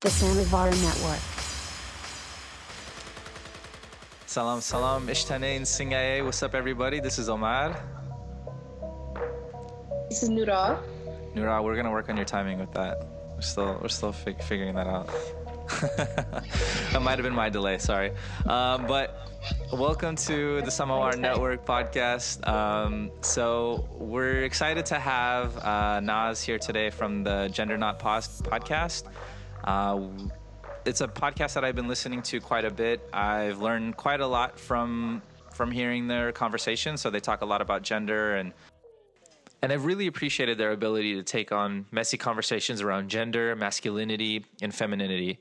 The Samovar Network. Salam salam ishtanein singaye. What's up everybody? This is Omar. This is Nura. Nura, we're gonna work on your timing with that. We're still we're still fig- figuring that out. that might have been my delay. Sorry, um, but welcome to the Samovar Network podcast. Um, so we're excited to have uh, Naz here today from the Gender Knot Pos- podcast. Uh, it's a podcast that I've been listening to quite a bit. I've learned quite a lot from from hearing their conversation. So they talk a lot about gender and and I've really appreciated their ability to take on messy conversations around gender, masculinity, and femininity.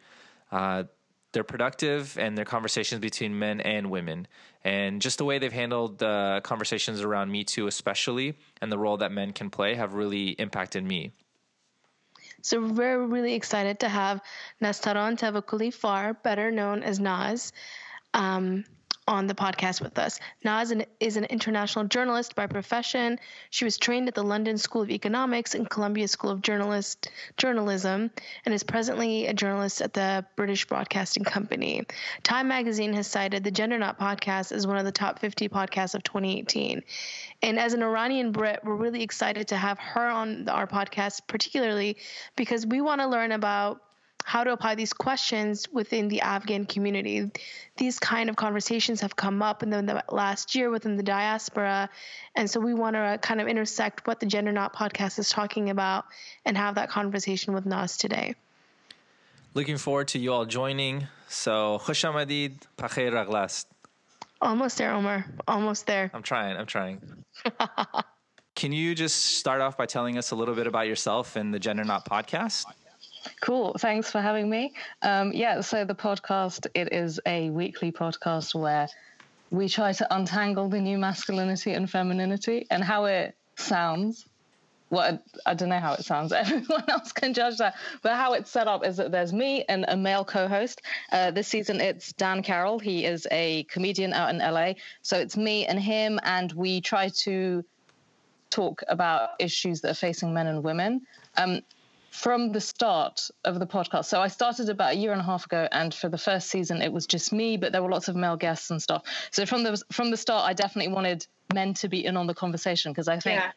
Uh, they're productive and their conversations between men and women, and just the way they've handled uh, conversations around Me Too, especially, and the role that men can play, have really impacted me. So we're really excited to have Nastaran Tavakoli Far, better known as Naz, um, on the podcast with us. Naz is an international journalist by profession. She was trained at the London School of Economics and Columbia School of Journalist Journalism, and is presently a journalist at the British Broadcasting Company. Time Magazine has cited the Gender Knot podcast as one of the top 50 podcasts of 2018. And as an Iranian Brit, we're really excited to have her on our podcast, particularly because we want to learn about how to apply these questions within the Afghan community. These kind of conversations have come up in the, in the last year within the diaspora. And so we want to kind of intersect what the Gender Knot podcast is talking about and have that conversation with Naz today. Looking forward to you all joining. So, Hushamadid, Pache Raglast. Almost there, Omar. Almost there. I'm trying. I'm trying. Can you just start off by telling us a little bit about yourself and the Gender Knot podcast? Cool. Thanks for having me. Um, yeah, so the podcast, it is a weekly podcast where we try to untangle the new masculinity and femininity and how it sounds. Well, I, don't know how it sounds. Everyone else can judge that. But how it's set up is that there's me and a male co-host. Uh, this season, it's Dan Carroll. He is a comedian out in LA. So it's me and him, and we try to talk about issues that are facing men and women. Um, from the start of the podcast. So I started about a year and a half ago, and for the first season, it was just me, but there were lots of male guests and stuff. So from the from the start, I definitely wanted men to be in on the conversation because I think. Yeah.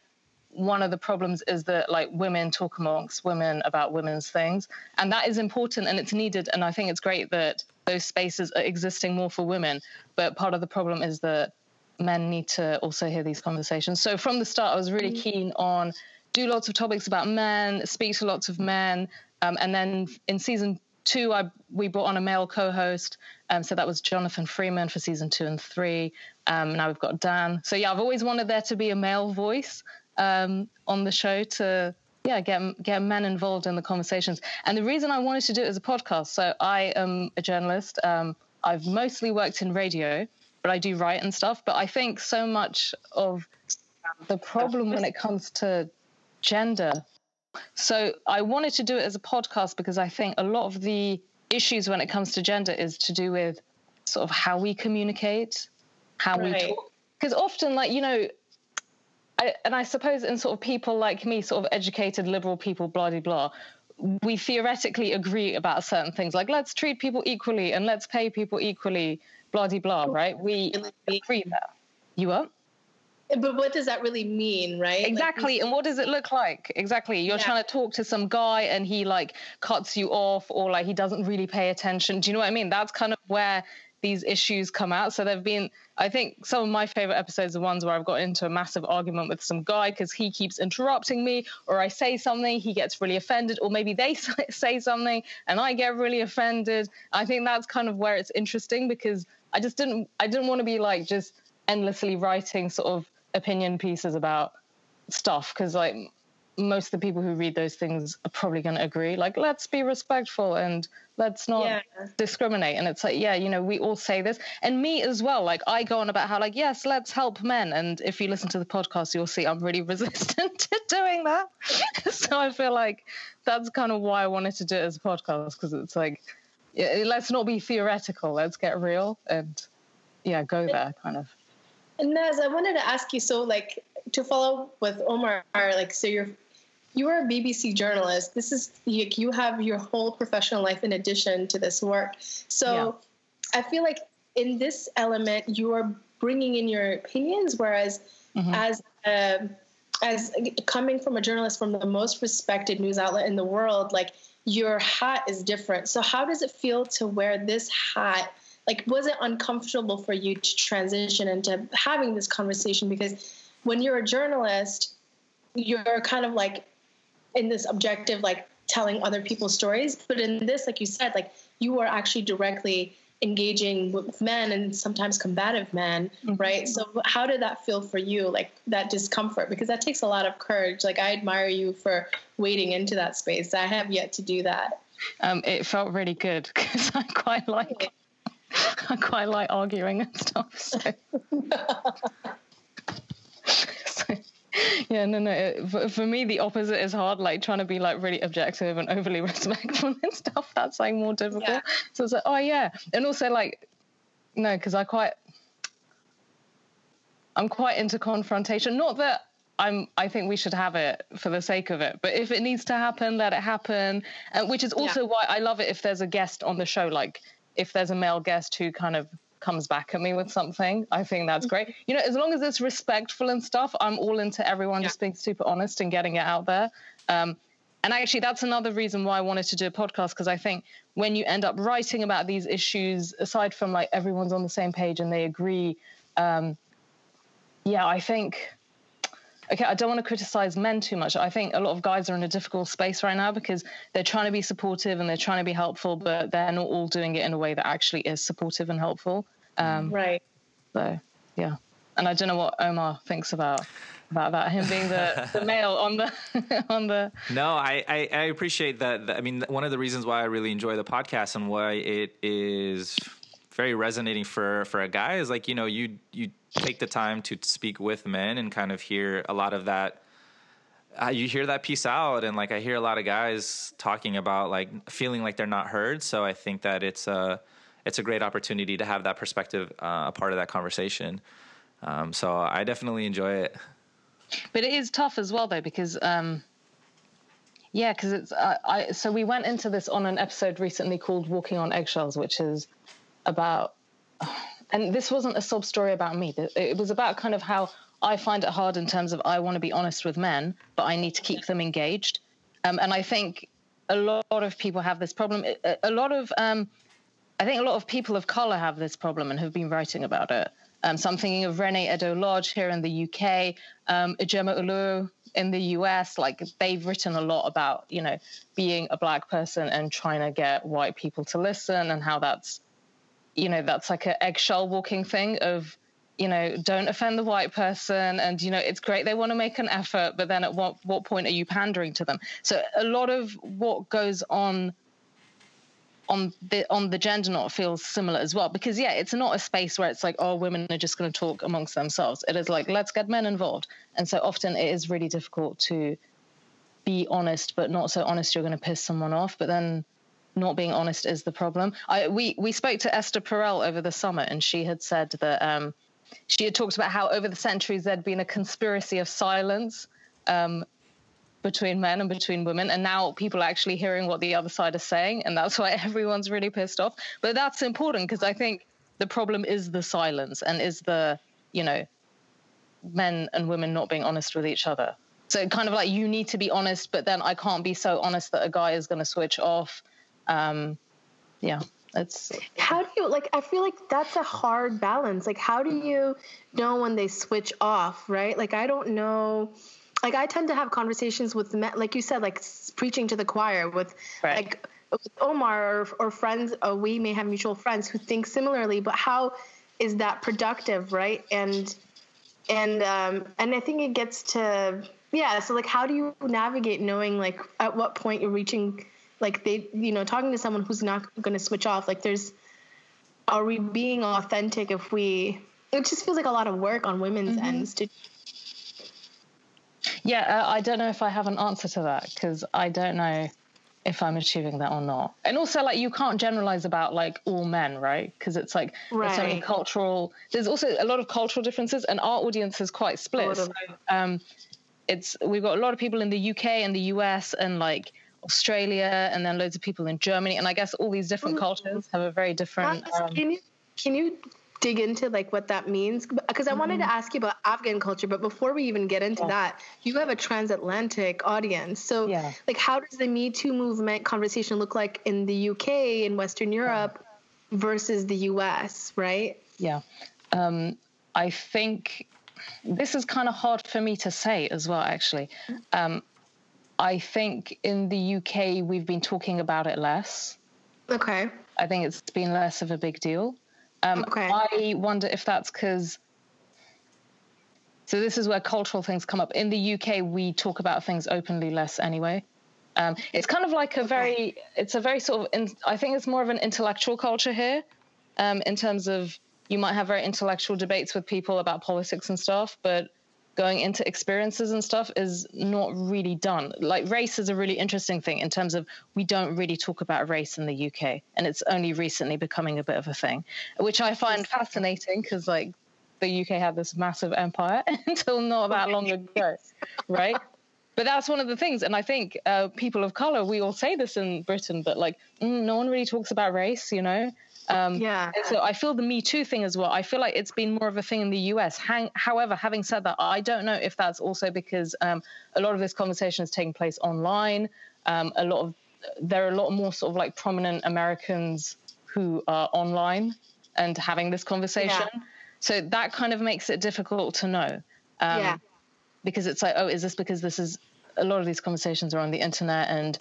One of the problems is that like women talk amongst women about women's things, and that is important and it's needed. And I think it's great that those spaces are existing more for women. But part of the problem is that men need to also hear these conversations. So from the start, I was really mm-hmm. keen on do lots of topics about men, speak to lots of men, um, and then in season two, I we brought on a male co-host. Um, so that was Jonathan Freeman for season two and three. Um, now we've got Dan. So yeah, I've always wanted there to be a male voice um, on the show to yeah get get men involved in the conversations. And the reason I wanted to do it as a podcast, so I am a journalist. Um, I've mostly worked in radio, but I do write and stuff. But I think so much of the problem when it comes to gender. So I wanted to do it as a podcast because I think a lot of the issues when it comes to gender is to do with sort of how we communicate, how right. we talk. Because often, like, you know, I, and I suppose in sort of people like me, sort of educated liberal people, blah, blah, blah, we theoretically agree about certain things, like let's treat people equally and let's pay people equally, blah, blah, blah, right? We agree that. You what? But what does that really mean right? Exactly like, and what does it look like? Exactly you're yeah. trying to talk to some guy and he like cuts you off or like he doesn't really pay attention. Do you know what i mean? That's kind of where these issues come out. So there've been i think some of my favorite episodes are ones where i've got into a massive argument with some guy because he keeps interrupting me or i say something he gets really offended or maybe they say something and i get really offended. I think that's kind of where it's interesting because i just didn't i didn't want to be like just endlessly writing sort of opinion pieces about stuff because like most of the people who read those things are probably going to agree. Like, let's be respectful and let's not Yeah. discriminate. And it's like, yeah, you know, we all say this, and me as well. Like, I go on about how, like, yes, let's help men. And if you listen to the podcast, you'll see I'm really resistant to doing that. so I feel like that's kind of why I wanted to do it as a podcast because it's like, yeah, let's not be theoretical. Let's get real and yeah, go there kind of. Naz, I wanted to ask you. So, like, to follow with Omar, like, so you're you are a BBC journalist. This is you, you have your whole professional life in addition to this work. So, I feel like in this element, you are bringing in your opinions, whereas Mhm. as um as coming from a journalist from the most respected news outlet in the world, like your hat is different. So, how does it feel to wear this hat? Like, was it uncomfortable for you to transition into having this conversation? Because when you're a journalist, you're kind of like in this objective, like telling other people's stories. But in this, like you said, like you are actually directly engaging with men and sometimes combative men, right? So how did that feel for you? Like that discomfort? Because that takes a lot of courage. Like I admire you for wading into that space. I have yet to do that. Um, it felt really good because I quite like I quite like arguing and stuff. So, So, yeah, no, no. It, for, for me, the opposite is hard. Like trying to be like really objective and overly respectful and stuff. That's like more difficult. Yeah. So it's like, oh yeah, and also like, no, because I quite, I'm quite into confrontation. Not that I'm. I think we should have it for the sake of it. But if it needs to happen, let it happen. And which is also why I love it if there's a guest on the show. Like if there's a male guest who kind of comes back at me with something, I think that's great. You know, as long as it's respectful and stuff, I'm all into everyone just being super honest and getting it out there. Um, and actually, that's another reason why I wanted to do a podcast because I think when you end up writing about these issues, aside from like everyone's on the same page and they agree, um, yeah, I think. Okay, I don't want to criticize men too much. I think a lot of guys are in a difficult space right now because they're trying to be supportive and they're trying to be helpful, but they're not all doing it in a way that actually is supportive and helpful. Um, Right. so yeah, and I don't know what Omar thinks about about that. Him being the, the male on the on the No, I, I, I appreciate that. that- I mean, one of the reasons why I really enjoy the podcast and why it is very resonating for for a guy is like you know you you take the time to speak with men and kind of hear a lot of that. Uh, you hear that piece out, and like I hear a lot of guys talking about like feeling like they're not heard. So I think that it's a it's a great opportunity to have that perspective uh, a part of that conversation. Um, so I definitely enjoy it. But it is tough as well, though, because um, yeah, because it's uh, I. So we went into this on an episode recently called "Walking on Eggshells," which is about, and this wasn't a sob story about me. It was about kind of how I find it hard in terms of I want to be honest with men, but I need to keep them engaged, um, and I think a lot of people have this problem. A- lot of um, I think a lot of people of color have this problem and have been writing about it. Um, so I'm thinking of Reni Eddo-Lodge here in the UK, um, Ijeoma Oluo in the US. Like they've written a lot about, you know, being a black person and trying to get white people to listen and how that's, you know, that's like an eggshell walking thing of, you know, don't offend the white person. And, you know, it's great they want to make an effort, but then at what, what point are you pandering to them? So a lot of what goes on on the on the gender knot feels similar as well because yeah it's not a space where it's like oh women are just going to talk amongst themselves it is like let's get men involved and so often it is really difficult to be honest but not so honest you're going to piss someone off but then not being honest is the problem. I, we we spoke to esther perel over the summer and she had said that um, she had talked about how over the centuries there'd been a conspiracy of silence um, between men and between women and now people are actually hearing what the other side is saying and that's why everyone's really pissed off. But that's important because i think the problem is the silence and is the you know men and women not being honest with each other. So kind of like you need to be honest but then i can't be so honest that a guy is going to switch off um yeah it's how do you like i feel like that's a hard balance. Like how do you know when they switch off right? Like i don't know. Like i tend to have conversations with men like you said like preaching to the choir with Right. like with omar or, or friends uh, we may have mutual friends who think similarly but how is that productive right? And and um and i think it gets to yeah so like how do you navigate knowing like at what point you're reaching like they you know talking to someone who's not going to switch off like there's are we being authentic if we it just feels like a lot of work on women's Mm-hmm. ends to Yeah, uh, I don't know if I have an answer to that because I don't know if I'm achieving that or not. And also, like, you can't generalize about like all men, right? Because it's like there's so many cultural. There's also a lot of cultural differences, and our audience is quite split. So, um, it's we've got a lot of people in the UK and the US and like Australia, and then loads of people in Germany. And I guess all these different cultures have a very different. Um, can you can you dig into like what that means? Because I wanted to ask you about Afghan culture, but before we even get into Mm-hmm. Yeah. that, you have a transatlantic audience. So, Yeah. like, how does the Me Too movement conversation look like in the UK in Western Europe versus the US? Right? Yeah. Um, I think this is kind of hard for me to say as well, actually. Um, I think in the UK, we've been talking about it less. Okay. I think it's been less of a big deal. Um, Okay. I wonder if that's because. So this is where cultural things come up. In the UK, we talk about things openly less anyway. Um, it's kind of like a very, it's a very sort of, in, I think it's more of an intellectual culture here, um, in terms of you might have very intellectual debates with people about politics and stuff, but going into experiences and stuff is not really done. Like race is a really interesting thing in terms of we don't really talk about race in the UK, and it's only recently becoming a bit of a thing, which I find fascinating because like the UK had this massive empire until not that long ago, right? But that's one of the things, and I think uh, people of color we all say this in Britain, but like mm, no one really talks about race, you know. Um, Yeah. so I feel the Me Too thing as well. I feel like it's been more of a thing in the US. Hang, however, having said that, I don't know if that's also because um, a lot of this conversation is taking place online. Um, a lot of there are a lot more sort of like prominent Americans who are online and having this conversation. Yeah. So that kind of makes it difficult to know. Um, yeah. because it's like, oh, is this because this is a lot of these conversations are on the internet and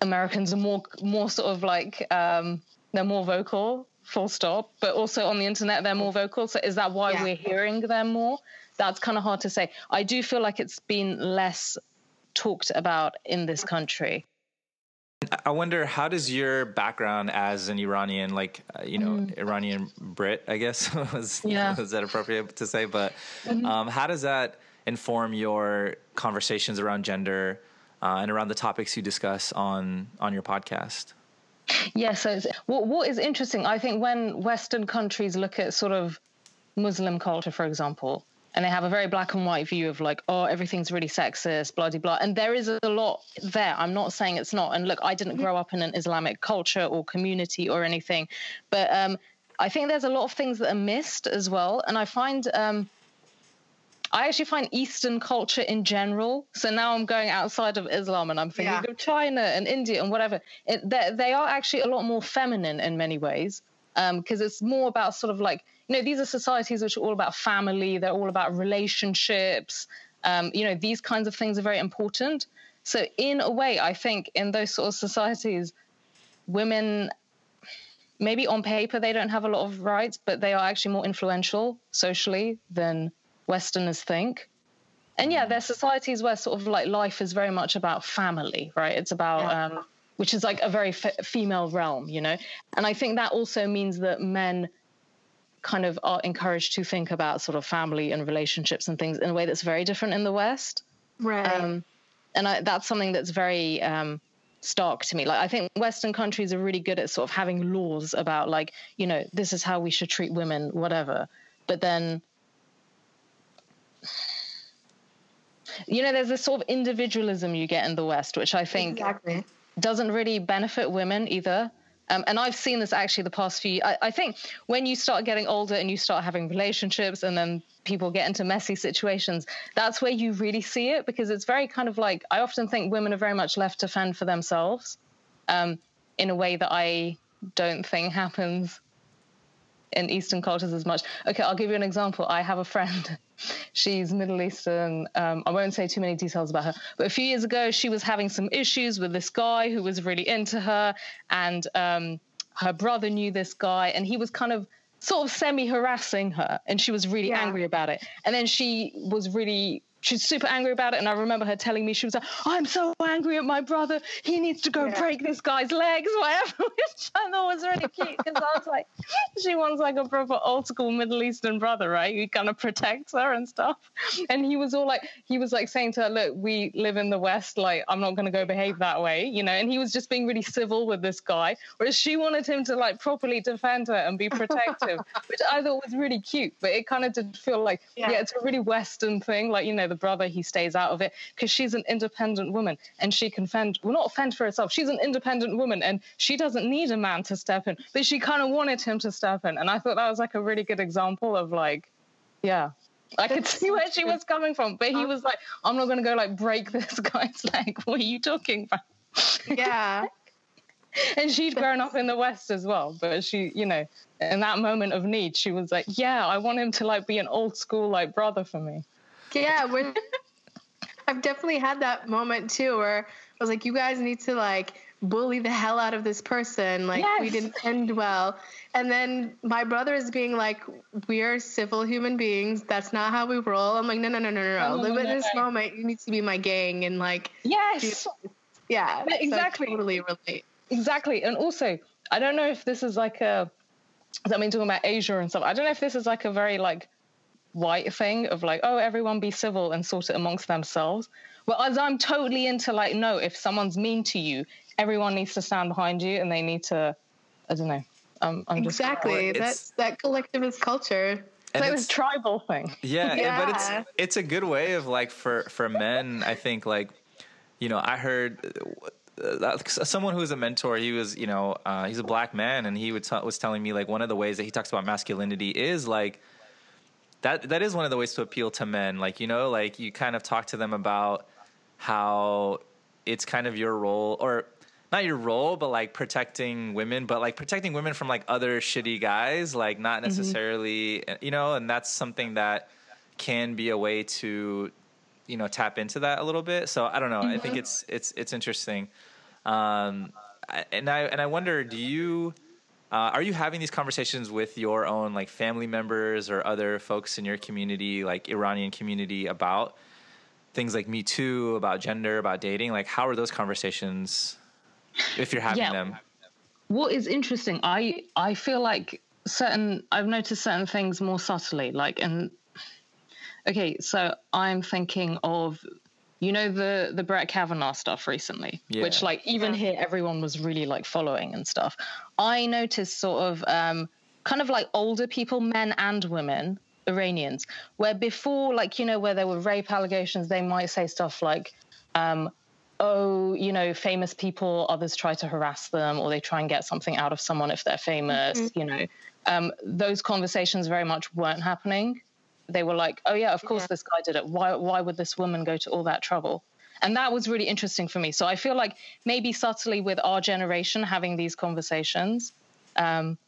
Americans are more more sort of like um, they're more vocal, full stop. But also on the internet they're more vocal. So is that why Yeah. we're hearing them more? That's kind of hard to say. I do feel like it's been less talked about in this country. I wonder how does your background as an Iranian, like uh, you know, Iranian Brit, I guess was Yeah. was that appropriate to say? But um, how does that inform your conversations around gender uh, and around the topics you discuss on on your podcast? Yeah, so it's, what, what is interesting, I think, when Western countries look at sort of Muslim culture, for example, and they have a very black and white view of like, oh, everything's really sexist, blah, blah, blah. And there is a lot there. I'm not saying it's not. And look, I didn't grow up in an Islamic culture or community or anything, but um, I think there's a lot of things that are missed as well. And I find. Um, I actually find Eastern culture in general. So now I'm going outside of Islam and I'm thinking Yeah. of China and India and whatever. It, they, they are actually a lot more feminine in many ways because it's more about sort of like, you know, these are societies which are all about family, they're all about relationships. Um, you know, these kinds of things are very important. So, in a way, I think in those sort of societies, women maybe on paper they don't have a lot of rights, but they are actually more influential socially than Westerners think. And yeah, there's societies where sort of like life is very much about family, right? It's about, Yeah. um, which is like a very f- female realm, you know? And I think that also means that men kind of are encouraged to think about sort of family and relationships and things in a way that's very different in the West. Right. Um, and I, that's something that's very um, stark to me. Like I think Western countries are really good at sort of having laws about like you know this is how we should treat women, whatever. But then, you know, there's this sort of individualism you get in the West, which I think exactly. doesn't really benefit women either. Um, and I've seen this actually the past few. I, I think when you start getting older and you start having relationships, and then people get into messy situations, that's where you really see it because it's very kind of like I often think women are very much left to fend for themselves, um, in a way that I don't think happens in Eastern cultures as much. Okay, I'll give you an example. I have a friend. She's Middle Eastern. Um, I won't say too many details about her, but a few years ago, she was having some issues with this guy who was really into her, and um, her brother knew this guy, and he was kind of sort of semi harassing her, and she was really Yeah. angry about it. And then she was really she's super angry about it. And I remember her telling me she was like, "I'm so angry at my brother. He needs to go Yeah. break this guy's legs, whatever." Which I thought was really cute because I was like, she wants like a proper old school Middle Eastern brother, right? Who kind of protects her and stuff. And he was all like, he was like saying to her, "Look, we live in the West. Like, I'm not going to go behave that way, you know." And he was just being really civil with this guy, whereas she wanted him to like properly defend her and be protective, which I thought was really cute. But it kind of did feel like, Yeah. yeah, it's a really Western thing. Like, you know, the brother he stays out of it because she's an independent woman and she can fend, well, not fend for herself. She's an independent woman and she doesn't need a man to step in. But she kind of wanted him to step in, and I thought that was like a really good example of like, yeah. I could see where she was coming from, but he uh-huh. was like, "I'm not gonna go like break this guy's leg." What are you talking about? Yeah. and she'd grown up in the West as well. But she, you know, in that moment of need, she was like, "Yeah, I want him to like be an old school like brother for me." Yeah, we're, I've definitely had that moment too where I was like, you guys need to like bully the hell out of this person. Like we didn't end well. And then my brother is being like, we are civil human beings. That's not how we roll. I'm like, no, no, no, no, no, No, Live in this moment. You need to be my gang and like, Yes, yeah, Yeah, so exactly. totally relate. exactly. And also, I don't know if this is like a. I mean, talking about Asia and stuff. I don't know if this is like a very like white thing of like, oh, everyone be civil and sort it amongst themselves. Whereas I'm totally into like, no, if someone's mean to you, everyone needs to stand behind you and they need to. I don't know. Um, I'm just Exactly. it's- That's that collectivist culture. And So it's- this tribal thing. Yeah, yeah, but it's it's a good way of like for for men. I think like you know I heard uh, someone who was a mentor. He was you know uh, he's a black man, and he would t- was telling me like one of the ways that he talks about masculinity is like that that is one of the ways to appeal to men. Like you know like you kind of talk to them about how it's kind of your role or not your role, but like protecting women, but like protecting women from like other shitty guys, like not necessarily, you know, and that's something that can be a way to, you know, tap into that a little bit. So I don't know. I think it's it's it's interesting, um, and I and I wonder, do you? Uh, are you having these conversations with your own like family members or other folks in your community, like Iranian community, about things like Me Too, about gender, about dating? Like, how are those conversations if you're having Yeah. them? what is interesting i i feel like certain i've noticed certain things more subtly like and okay so i'm thinking of you know the the brett kavanaugh stuff recently Yeah. which like even here everyone was really like following and stuff i noticed sort of um kind of like older people men and women iranians where before like you know where there were rape allegations they might say stuff like um oh, you know, famous people, others try to harass them or they try and get something out of someone if they're famous, you know. Um, those conversations very much weren't happening. They were like, oh, yeah, of course this guy did it. Why, why would this woman go to all that trouble? And that was really interesting for me. So I feel like maybe subtly with our generation having these conversations, um,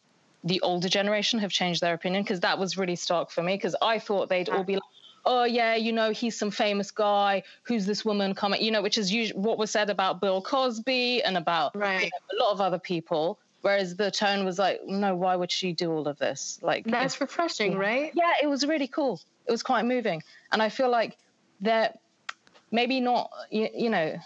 the older generation have changed their opinion because that was really stark for me because I thought they'd all be like, oh yeah, you know, he's some famous guy. Who's this woman coming? You know, which is usually what was said about Bill Cosby and about you know, a lot of other people. Whereas the tone was like, no, why would she do all of this? Like, That's refreshing, right? yeah, it was really cool. It was quite moving, and I feel like that maybe not, you, you know.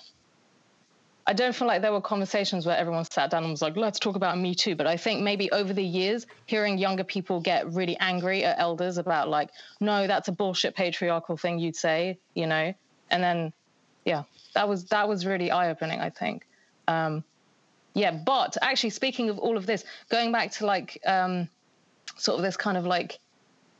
I don't feel like there were conversations where everyone sat down and was like, let's talk about Me Too. But I think maybe over the years, hearing younger people get really angry at elders about, like, no, that's a bullshit patriarchal thing you'd say, you know? And then, yeah, that was that was really eye opening, I think. Um, yeah, but actually, speaking of all of this, going back to like um, sort of this kind of like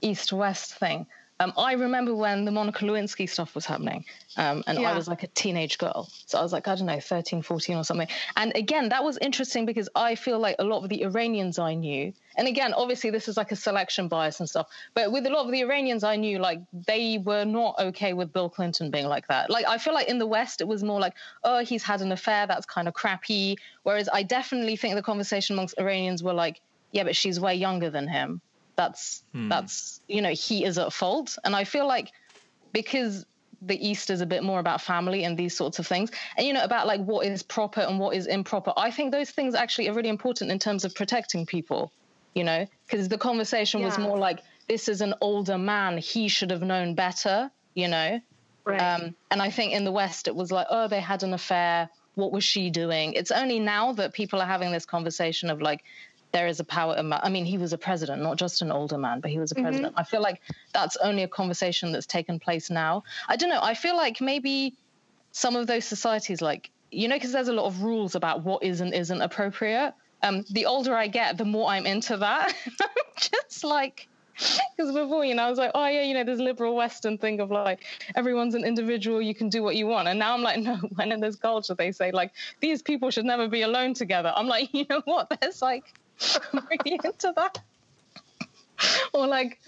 east west thing. Um, I remember when the Monica Lewinsky stuff was happening, um, and I was like a teenage girl. So I was like, I don't know, 13, 14 or something. And again, that was interesting because I feel like a lot of the Iranians I knew, and again, obviously, this is like a selection bias and stuff, but with a lot of the Iranians I knew, like, they were not okay with Bill Clinton being like that. Like, I feel like in the West, it was more like, oh, he's had an affair, that's kind of crappy. Whereas I definitely think the conversation amongst Iranians were like, yeah, but she's way younger than him that's that's you know he is at fault and i feel like because the east is a bit more about family and these sorts of things and you know about like what is proper and what is improper i think those things actually are really important in terms of protecting people you know because the conversation was more like this is an older man he should have known better you know Right. Um, and I think in the West, it was like, oh, they had an affair. What was she doing? It's only now that people are having this conversation of like, there is a power. I mean, he was a president, not just an older man, but he was a president. I feel like that's only a conversation that's taken place now. I don't know. I feel like maybe some of those societies, like, you know, because there's a lot of rules about what is and isn't appropriate. Um, the older I get, the more I'm into that. I'm just like, because before, you know, I was like, oh yeah, you know, this liberal Western thing of like everyone's an individual, you can do what you want. And now I'm like, no, when in this culture they say like these people should never be alone together. I'm like, you know what? There's like really into that. or like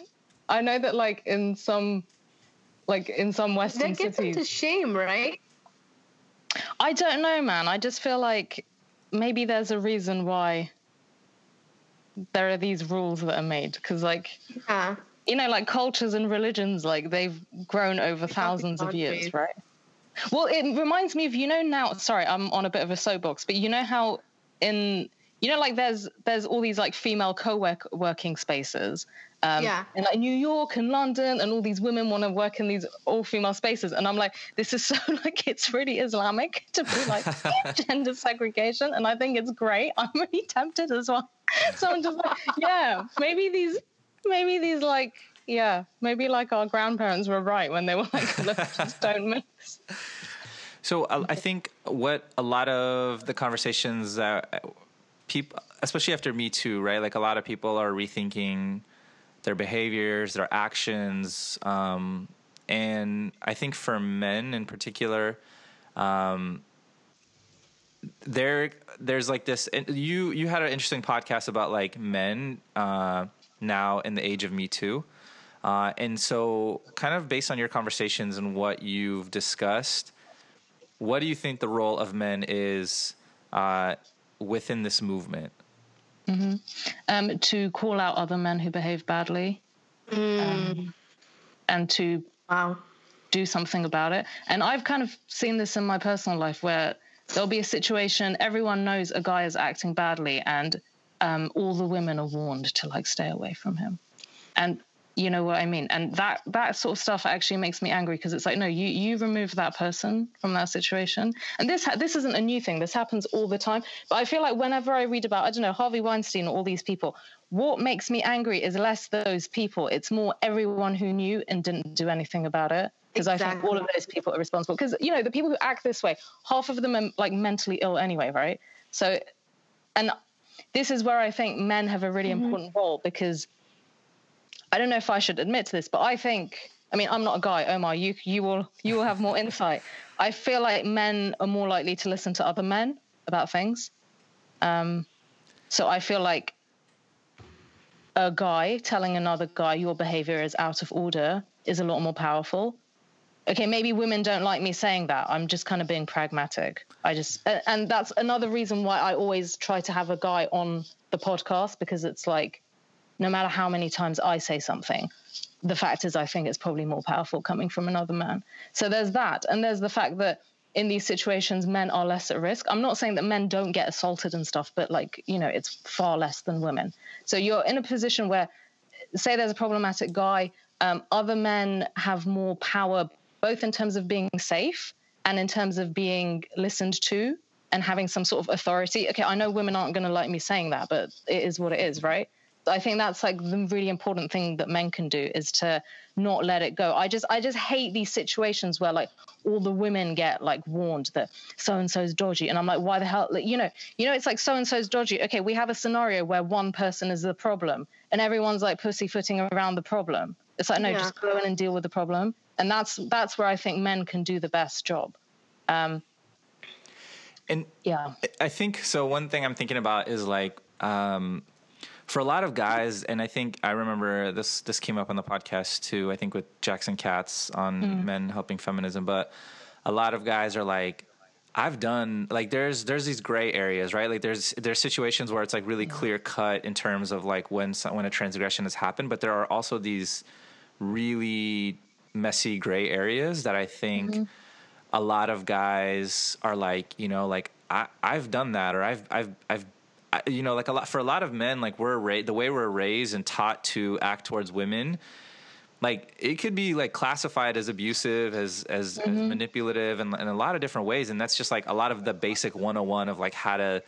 I know that like in some like in some Western that gets cities. into shame, right? I don't know, man. I just feel like maybe there's a reason why there are these rules that are made because like Yeah. you know like cultures and religions like they've grown over thousands of years right well it reminds me of you know now sorry i'm on a bit of a soapbox but you know how in you know like there's there's all these like female co-work working spaces um, Yeah. in like New York and London, and all these women want to work in these all female spaces. And I'm like, this is so like it's really Islamic to be like gender segregation, and I think it's great. I'm really tempted as well. So I'm just like, yeah, maybe these, maybe these like, yeah, maybe like our grandparents were right when they were like, just don't mix. So I, I think what a lot of the conversations that people, especially after Me Too, right? Like a lot of people are rethinking their behaviors, their actions, um, and I think for men in particular, um, there there's like this. You you had an interesting podcast about like men uh, now in the age of Me Too. Uh, and so, kind of based on your conversations and what you've discussed, what do you think the role of men is uh, within this movement? Um, to call out other men who behave badly, um, and to Wow. do something about it. And I've kind of seen this in my personal life where there'll be a situation everyone knows a guy is acting badly, and um, all the women are warned to like stay away from him. And you know what I mean? And that that sort of stuff actually makes me angry because it's like, no, you you remove that person from that situation. And this ha- this isn't a new thing. This happens all the time. But I feel like whenever I read about, I don't know, Harvey Weinstein or all these people, what makes me angry is less those people. It's more everyone who knew and didn't do anything about it. Because I think all of those people are responsible. Because you know, the people who act this way, half of them are like mentally ill anyway, right? So, and this is where I think men have a really mm-hmm. important role because I don't know if I should admit to this, but I think I mean I'm not a guy, Omar. You you will you will have more insight. I feel like men are more likely to listen to other men about things. Um, so I feel like a guy telling another guy your behavior is out of order is a lot more powerful. Okay, maybe women don't like me saying that. I'm just kind of being pragmatic. I just, and that's another reason why I always try to have a guy on the podcast because it's like, no matter how many times I say something, the fact is, I think it's probably more powerful coming from another man. So there's that. And there's the fact that in these situations, men are less at risk. I'm not saying that men don't get assaulted and stuff, but like, you know, it's far less than women. So you're in a position where, say, there's a problematic guy, um, other men have more power, both in terms of being safe and in terms of being listened to and having some sort of authority. Okay, I know women aren't going to like me saying that, but it is what it is, right? I think that's like the really important thing that men can do is to not let it go. I just I just hate these situations where like all the women get like warned that so and so's dodgy, and I'm like, why the hell? Like, you know, you know, it's like so and so's dodgy. Okay, we have a scenario where one person is the problem, and everyone's like pussyfooting around the problem. It's like no, Yeah. just go in and deal with the problem, and that's that's where I think men can do the best job. Um, And yeah. I think so. One thing I'm thinking about is like um, for a lot of guys, and I think I remember this. This came up on the podcast too. I think with Jackson Katz on hmm. men helping feminism, but a lot of guys are like. I've done like there's there's these gray areas, right? Like there's there's situations where it's like really clear cut in terms of like when some, when a transgression has happened, but there are also these really messy gray areas that I think mm-hmm. a lot of guys are like, you know, like I, I've done that, or I've, I've, I've, you know, like a lot for a lot of men, like we're ra- the way we're raised and taught to act towards women like it could be like classified as abusive as as, Mm-hmm. as manipulative and in a lot of different ways and that's just like a lot of the basic 101 of like how to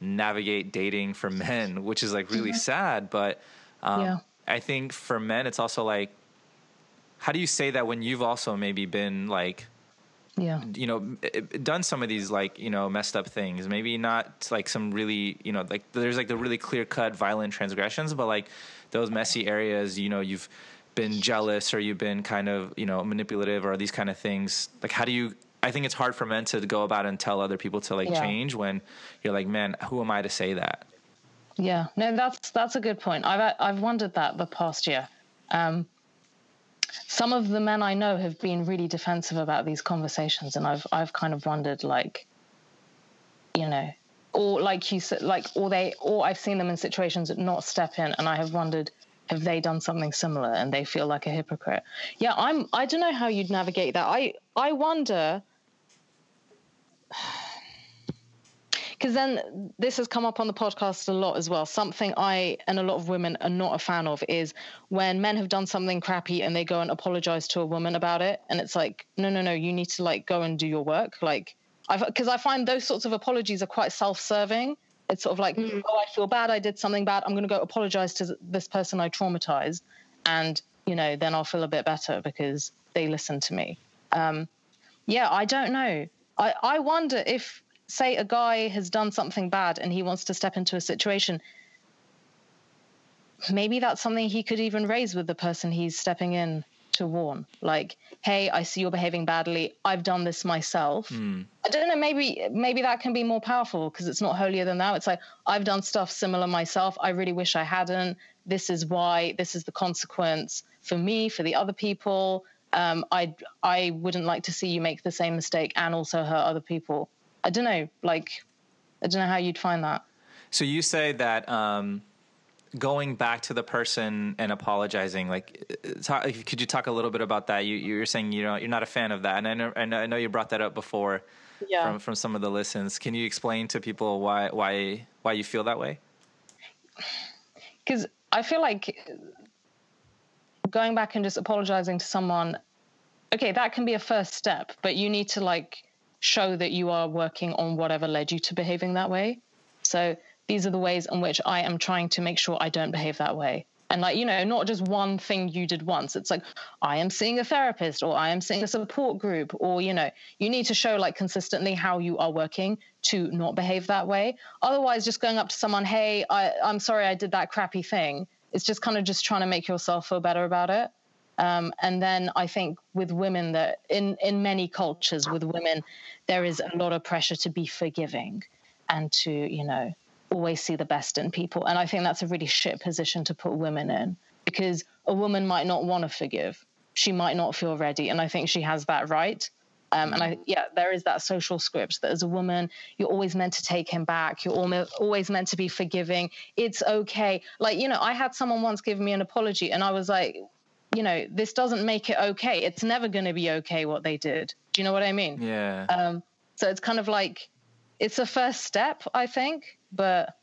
navigate dating for men which is like really sad but um, Mm-hmm. Yeah. i think for men it's also like how do you say that when you've also maybe been like Yeah. you know done some of these like you know messed up things maybe not like some really you know like there's like the really clear cut violent transgressions but like those messy areas you know you've been jealous or you've been kind of you know manipulative or these kind of things like how do you i think it's hard for men to go about and tell other people to like Yeah. change when you're like man who am i to say that Yeah, no, that's that's a good point. I've I've wondered that the past year. Um, some of the men I know have been really defensive about these conversations, and I've I've kind of wondered, like, you know, or like you said, like, or they, or I've seen them in situations that not step in, and I have wondered, have they done something similar, and they feel like a hypocrite? Yeah, I'm. I don't know how you'd navigate that. I I wonder because then this has come up on the podcast a lot as well. Something I and a lot of women are not a fan of is when men have done something crappy and they go and apologize to a woman about it, and it's like, no, no, no, you need to like go and do your work. Like, I've because I find those sorts of apologies are quite self-serving. It's sort of like, oh, I feel bad, I did something bad. I'm going to go apologize to this person I traumatized, and you know, then I'll feel a bit better because they listened to me. Um, yeah, I don't know. I, I wonder if, say, a guy has done something bad and he wants to step into a situation, maybe that's something he could even raise with the person he's stepping in to warn. Like, hey, I see you're behaving badly. I've done this myself. I don't know. Maybe maybe that can be more powerful because it's not holier than thou. It's like I've done stuff similar myself. I really wish I hadn't. This is why. This is the consequence for me, for the other people. Um, I I wouldn't like to see you make the same mistake and also hurt other people. I don't know. Like, I don't know how you'd find that. So you say that um, going back to the person and apologizing, like, uh, talk, could you talk a little bit about that? You, you're saying you know you're not a fan of that, and I know, I know, I know you brought that up before Yeah. from from some of the listens. Can you explain to people why why why you feel that way? because I feel like going back and just apologizing to someone, okay, that can be a first step, but you need to like show that you are working on whatever led you to behaving that way. So these are the ways in which I am trying to make sure I don't behave that way. And like, you know, not just one thing you did once. It's like, I am seeing a therapist or I am seeing a support group, or, you know, you need to show like consistently how you are working to not behave that way. Otherwise, just going up to someone, hey, I, I'm sorry I did that crappy thing. It's just kind of just trying to make yourself feel better about it. Um, and then I think with women that in in many cultures with women, there is a lot of pressure to be forgiving and to you know always see the best in people. And I think that's a really shit position to put women in because a woman might not want to forgive. She might not feel ready, and I think she has that right. Um, and I, yeah, there is that social script that as a woman, you're always meant to take him back. You're almo- always meant to be forgiving. It's okay. Like, you know, I had someone once give me an apology, and I was like, you know, this doesn't make it okay. It's never going to be okay what they did. Do you know what I mean? Yeah. Um, so it's kind of like, it's a first step, I think, but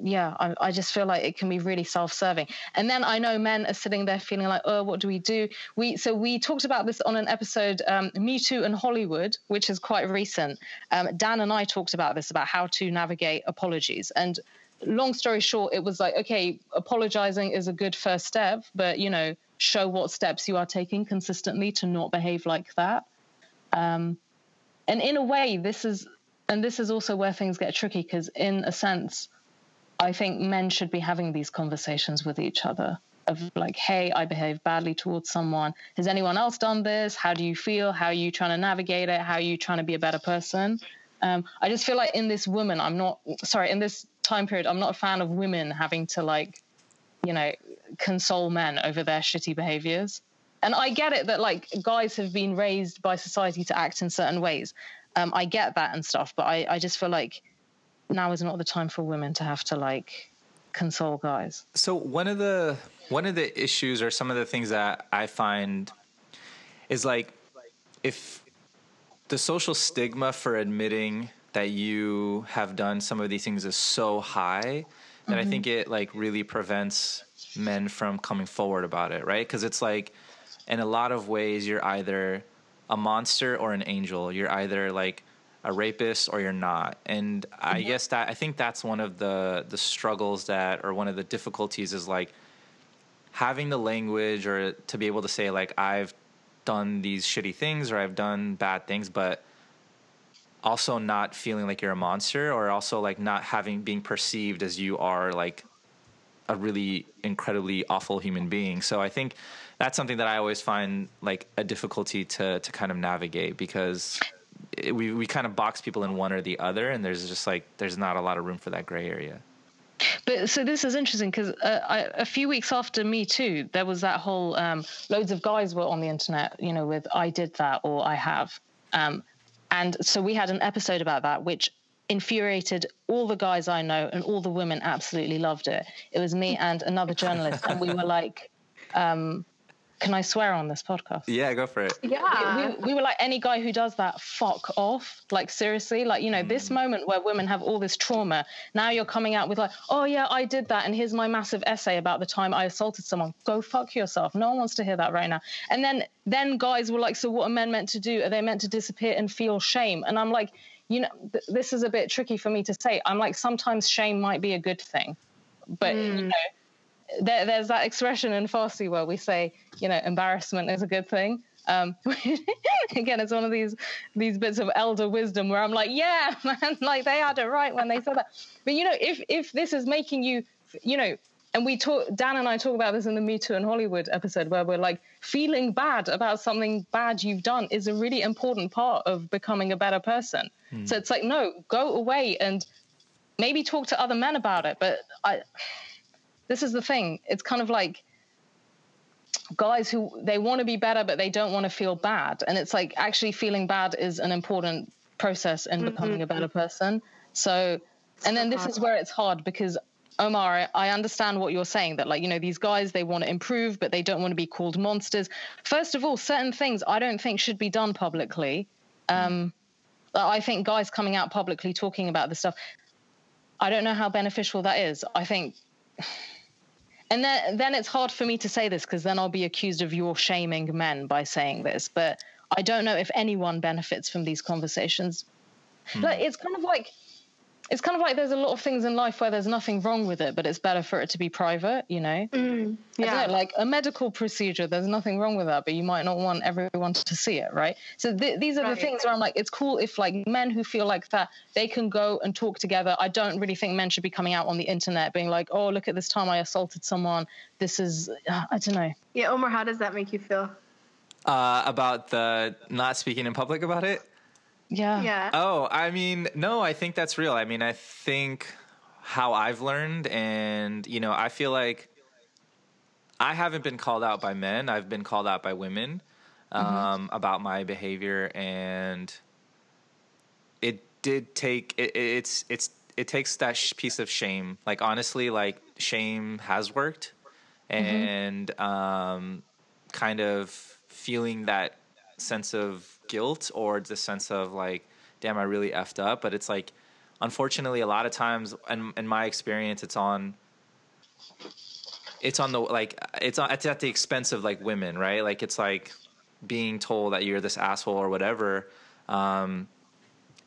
yeah, I, I just feel like it can be really self-serving. And then I know men are sitting there feeling like, oh, what do we do? We so we talked about this on an episode, um, Me Too and Hollywood, which is quite recent. Um, Dan and I talked about this about how to navigate apologies. And long story short, it was like, okay, apologizing is a good first step, but you know, show what steps you are taking consistently to not behave like that. Um, and in a way, this is and this is also where things get tricky because in a sense I think men should be having these conversations with each other of like, hey, I behaved badly towards someone. Has anyone else done this? How do you feel? How are you trying to navigate it? How are you trying to be a better person? Um, I just feel like in this woman, I'm not sorry, in this time period, I'm not a fan of women having to like, you know, console men over their shitty behaviors. And I get it that like guys have been raised by society to act in certain ways. Um, I get that and stuff, but I, I just feel like now is not the time for women to have to like console guys. So one of the one of the issues or some of the things that I find is like if the social stigma for admitting that you have done some of these things is so high that I mm-hmm. think it like really prevents men from coming forward about it, right? Because it's like, in a lot of ways, you're either a monster or an angel. You're either like a rapist or you're not. And I mm-hmm. guess that I think that's one of the the struggles that or one of the difficulties is like having the language or to be able to say like I've done these shitty things or I've done bad things, but also not feeling like you're a monster or also like not having being perceived as you are like a really incredibly awful human being. So I think that's something that I always find like a difficulty to to kind of navigate because it, we we kind of box people in one or the other, and there's just like there's not a lot of room for that gray area. But so this is interesting because uh, a few weeks after Me Too, there was that whole um, loads of guys were on the internet, you know, with "I did that" or "I have," um, and so we had an episode about that, which infuriated all the guys I know, and all the women absolutely loved it. It was me and another journalist, and we were like. Um, can I swear on this podcast? Yeah, go for it. Yeah. we, we were like any guy who does that fuck off. Like seriously like you know this hmm. moment where women have all this trauma now you're coming out with like oh yeah i did that and here's my massive essay about the time i assaulted someone. Go fuck yourself. No one wants to hear that right now. And then then guys were like so what are men meant to do? Are they meant to disappear and feel shame? And i'm like you know th- this is a bit tricky for me to say. I'm like sometimes shame might be a good thing but you hmm. know there, there's that expression in Farsi where we say, you know, embarrassment is a good thing. Um, again, it's one of these these bits of elder wisdom where I'm like, yeah, man, like they had it right when they said that. But you know, if if this is making you, you know, and we talk, Dan and I talk about this in the Me Too in Hollywood episode where we're like, feeling bad about something bad you've done is a really important part of becoming a better person. So it's like, no, go away and maybe talk to other men about it. But I this is the thing. It's kind of like guys who they want to be better, but they don't want to feel bad. And it's like actually feeling bad is an important process in becoming a better person. So, and then this is where it's hard because Omar, I- I understand what you're saying that like, you know, these guys, they want to improve, but they don't want to be called monsters. First of all, certain things I don't think should be done publicly. Um, I think guys coming out publicly talking about this stuff, I don't know how beneficial that is. I think and then then it's hard for me to say this because then I'll be accused of you're shaming men by saying this. But I don't know if anyone benefits from these conversations. Hmm. But it's kind of like it's kind of like there's a lot of things in life where there's nothing wrong with it, but it's better for it to be private, you know? I don't yeah. know, like a medical procedure, there's nothing wrong with that, but you might not want everyone to see it, right? So th- these are Right. the things where I'm like, it's cool if like men who feel like that, they can go and talk together. I don't really think men should be coming out on the internet being like, oh, look at this time I assaulted someone. This is, uh, I don't know. Yeah, Omar, how does that make you feel? Uh, about the not speaking in public about it. Yeah. Yeah. Oh, I mean, no, I think that's real. I mean, I think how I've learned, and you know, I feel like I haven't been called out by men. I've been called out by women um, about my behavior, and it did take it, it- it's it's it takes that sh- piece of shame. Like honestly, like shame has worked, and um, kind of feeling that sense of guilt or the sense of like, damn, I really effed up. But it's like, unfortunately, a lot of times, in, in my experience, it's on. It's on the like it's on it's at the expense of like women, right? Like it's like being told that you're this asshole or whatever um,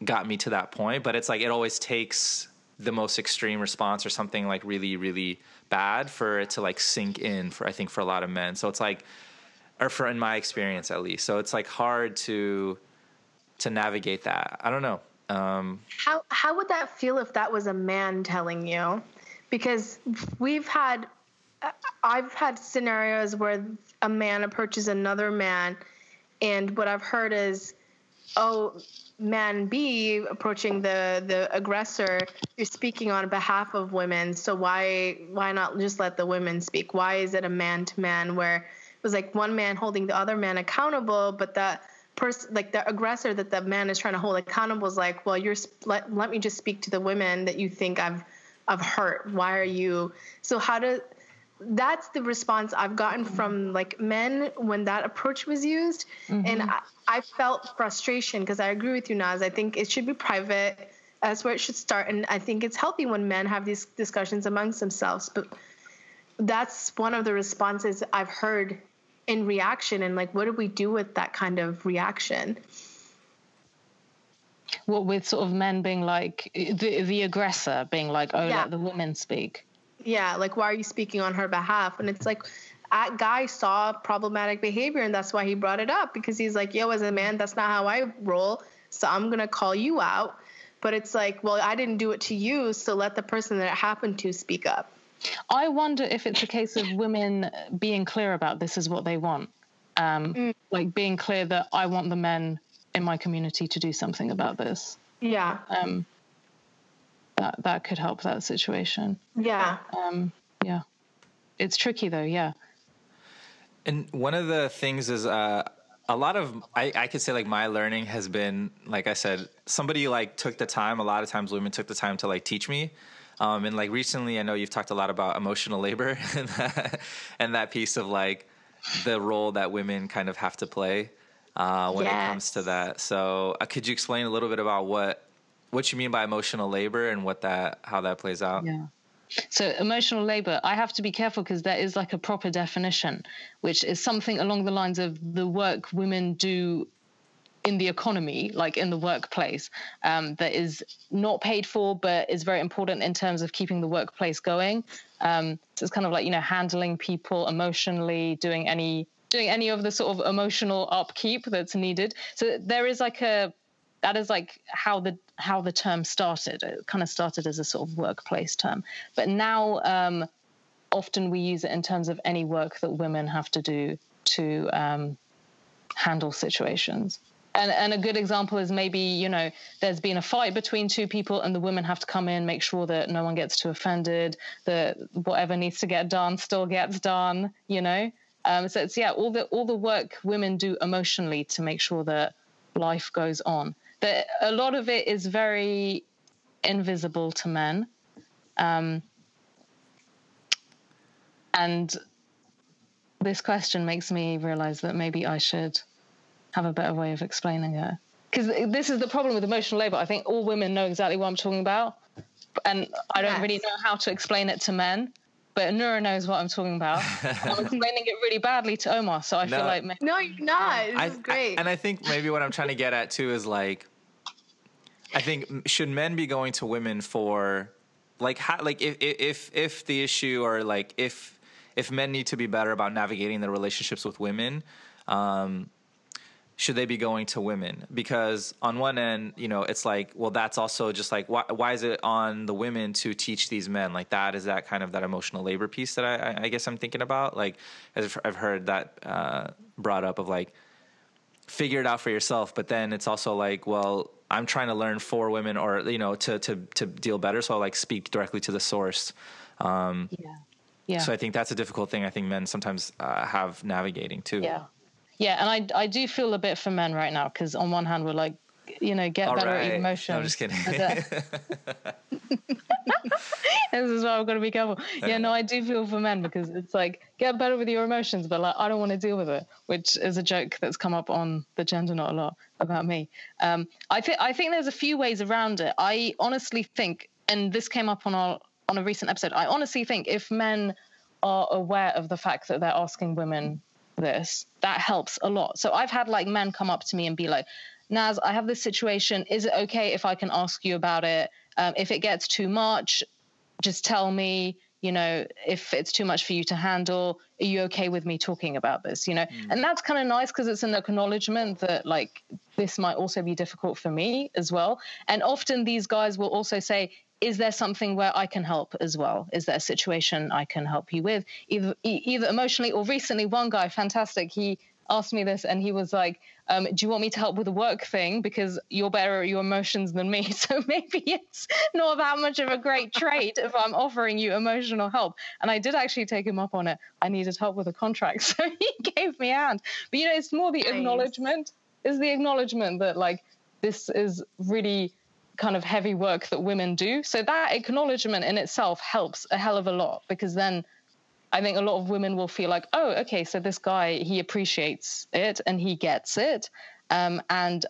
got me to that point. But it's like it always takes the most extreme response or something like really really bad for it to like sink in for I think for a lot of men. So it's like or for in my experience at least. So it's like hard to to navigate that. I don't know. Um, How how would that feel if that was a man telling you? Because we've had I've had scenarios where a man approaches another man and what I've heard is oh man B approaching the the aggressor you're speaking on behalf of women so why why not just let the women speak why is it a man to man where was like one man holding the other man accountable but that person like the aggressor that the man is trying to hold accountable is like well you're let, let me just speak to the women that you think I've I've hurt why are you so how do that's the response I've gotten from like men when that approach was used, mm-hmm. and I, I felt frustration because I agree with you, Naz. I think it should be private. That's where it should start. And I think it's healthy when men have these discussions amongst themselves. But that's one of the responses I've heard in reaction. And like, what do we do with that kind of reaction? What with sort of men being like the the aggressor being like, oh, Yeah. let the women speak. Yeah, like why are you speaking on her behalf? And it's like that guy saw problematic behavior and that's why he brought it up because he's like, yo, as a man, that's not how I roll. So I'm gonna call you out. But it's like, well, I didn't do it to you, so let the person that it happened to speak up. I wonder if it's a case of women being clear about this is what they want. Um, Like being clear that I want the men in my community to do something about this. Yeah. Um, that that could help that situation. Yeah. Um, yeah, it's tricky though. Yeah, And one of the things is uh, a lot of I, I could say like my learning has been like I said, somebody like took the time. A lot of times, women took the time to like teach me. Um, and like recently, I know you've talked a lot about emotional labor and that, and that piece of like the role that women kind of have to play uh, when it comes to that. So, uh, could you explain a little bit about what what you mean by emotional labor and what that how that plays out? yeah. So emotional labor, I have to be careful because there is like a proper definition, which is something along the lines of the work women do in the economy, like in the workplace, um, that is not paid for, but is very important in terms of keeping the workplace going. Um, so it's kind of like you know handling people emotionally, doing any doing any of the sort of emotional upkeep that's needed. So there is like a that is like how the how the term started. It kind of started as a sort of workplace term, but now um, often we use it in terms of any work that women have to do to um, handle situations. And, and a good example is maybe you know there's been a fight between two people and the women have to come in make sure that no one gets too offended that whatever needs to get done still gets done you know? Um, so it's yeah all the all the work women do emotionally to make sure that life goes on. That a lot of it is very invisible to men. Um, and this question makes me realize that maybe I should have a better way of explaining it. Because this is the problem with emotional labor. I think all women know exactly what I'm talking about, and I don't really know how to explain it to men. But Nura knows what I'm talking about. I'm explaining it really badly to Omar, so I No. feel like ma- No, you're not. This I, is great. I- and I think maybe what I'm trying to get at too is like, I think should men be going to women for, like, how, like if if if the issue or like if if men need to be better about navigating their relationships with women, um, should they be going to women? Because on one end, you know, it's like, well, that's also just like, why, why is it on the women to teach these men? Like that is that kind of that emotional labor piece that I, I- guess I'm thinking about. Like, as I've- I've heard that uh, brought up of like, figure it out for yourself. But then it's also like, well, I'm trying to learn for women or, you know, to, to, to deal better. So I'll like speak directly to the source. Um, yeah, yeah. So I think that's a difficult thing. I think men sometimes uh, have navigating too. Yeah. Yeah, and I I do feel a bit for men right now because on one hand we're like, you know, get All better right. at No. I'm just kidding. Uh, this is why I've got to be careful. Yeah, no, I do feel for men because it's like get better with your emotions, but like I don't want to deal with it, which is a joke that's come up on the Gender Knot a lot about me. Um, I think I think there's a few ways around it. I honestly think, and this came up on our on a recent episode. I honestly think if men are aware of the fact that they're asking women this, that helps a lot. So I've had like men come up to me and be like, Naz, I have this situation. Is it okay if I can ask you about it? Um, if it gets too much, just tell me, you know, if it's too much for you to handle, are you okay with me talking about this? You know, and that's kind of nice because it's an acknowledgement that like this might also be difficult for me as well. And often these guys will also say, is there something where I can help as well? Is there a situation I can help you with, either either emotionally or recently? One guy, fantastic, he asked me this and he was like, um, "Do you want me to help with the work thing because you're better at your emotions than me? So maybe it's not that much of a great trade if I'm offering you emotional help." And I did actually take him up on it. I needed help with a contract, so he gave me a hand. But you know, it's more the Nice. acknowledgement. Is the acknowledgement that like this is really kind of heavy work that women do. So that acknowledgement in itself helps a hell of a lot because then I think a lot of women will feel like, oh, okay, so this guy he appreciates it and he gets it, um, and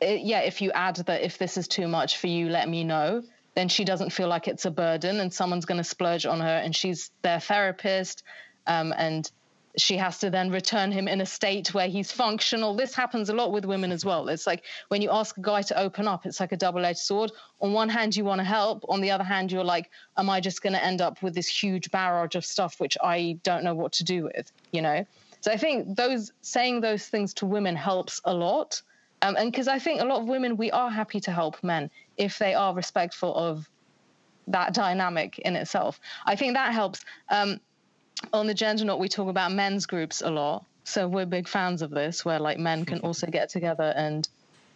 it, yeah, if you add that if this is too much for you, let me know. Then she doesn't feel like it's a burden, and someone's going to splurge on her, and she's their therapist, um, and she has to then return him in a state where he's functional. This happens a lot with women as well. It's like when you ask a guy to open up, it's like a double edged sword. On one hand, you want to help. On the other hand, you're like, am I just going to end up with this huge barrage of stuff which I don't know what to do with? You know? So I think those saying those things to women helps a lot. Um, and because I think a lot of women, we are happy to help men if they are respectful of that dynamic in itself. I think that helps. Um, on the Gender Knot, we talk about men's groups a lot. So we're big fans of this, where like men can also get together and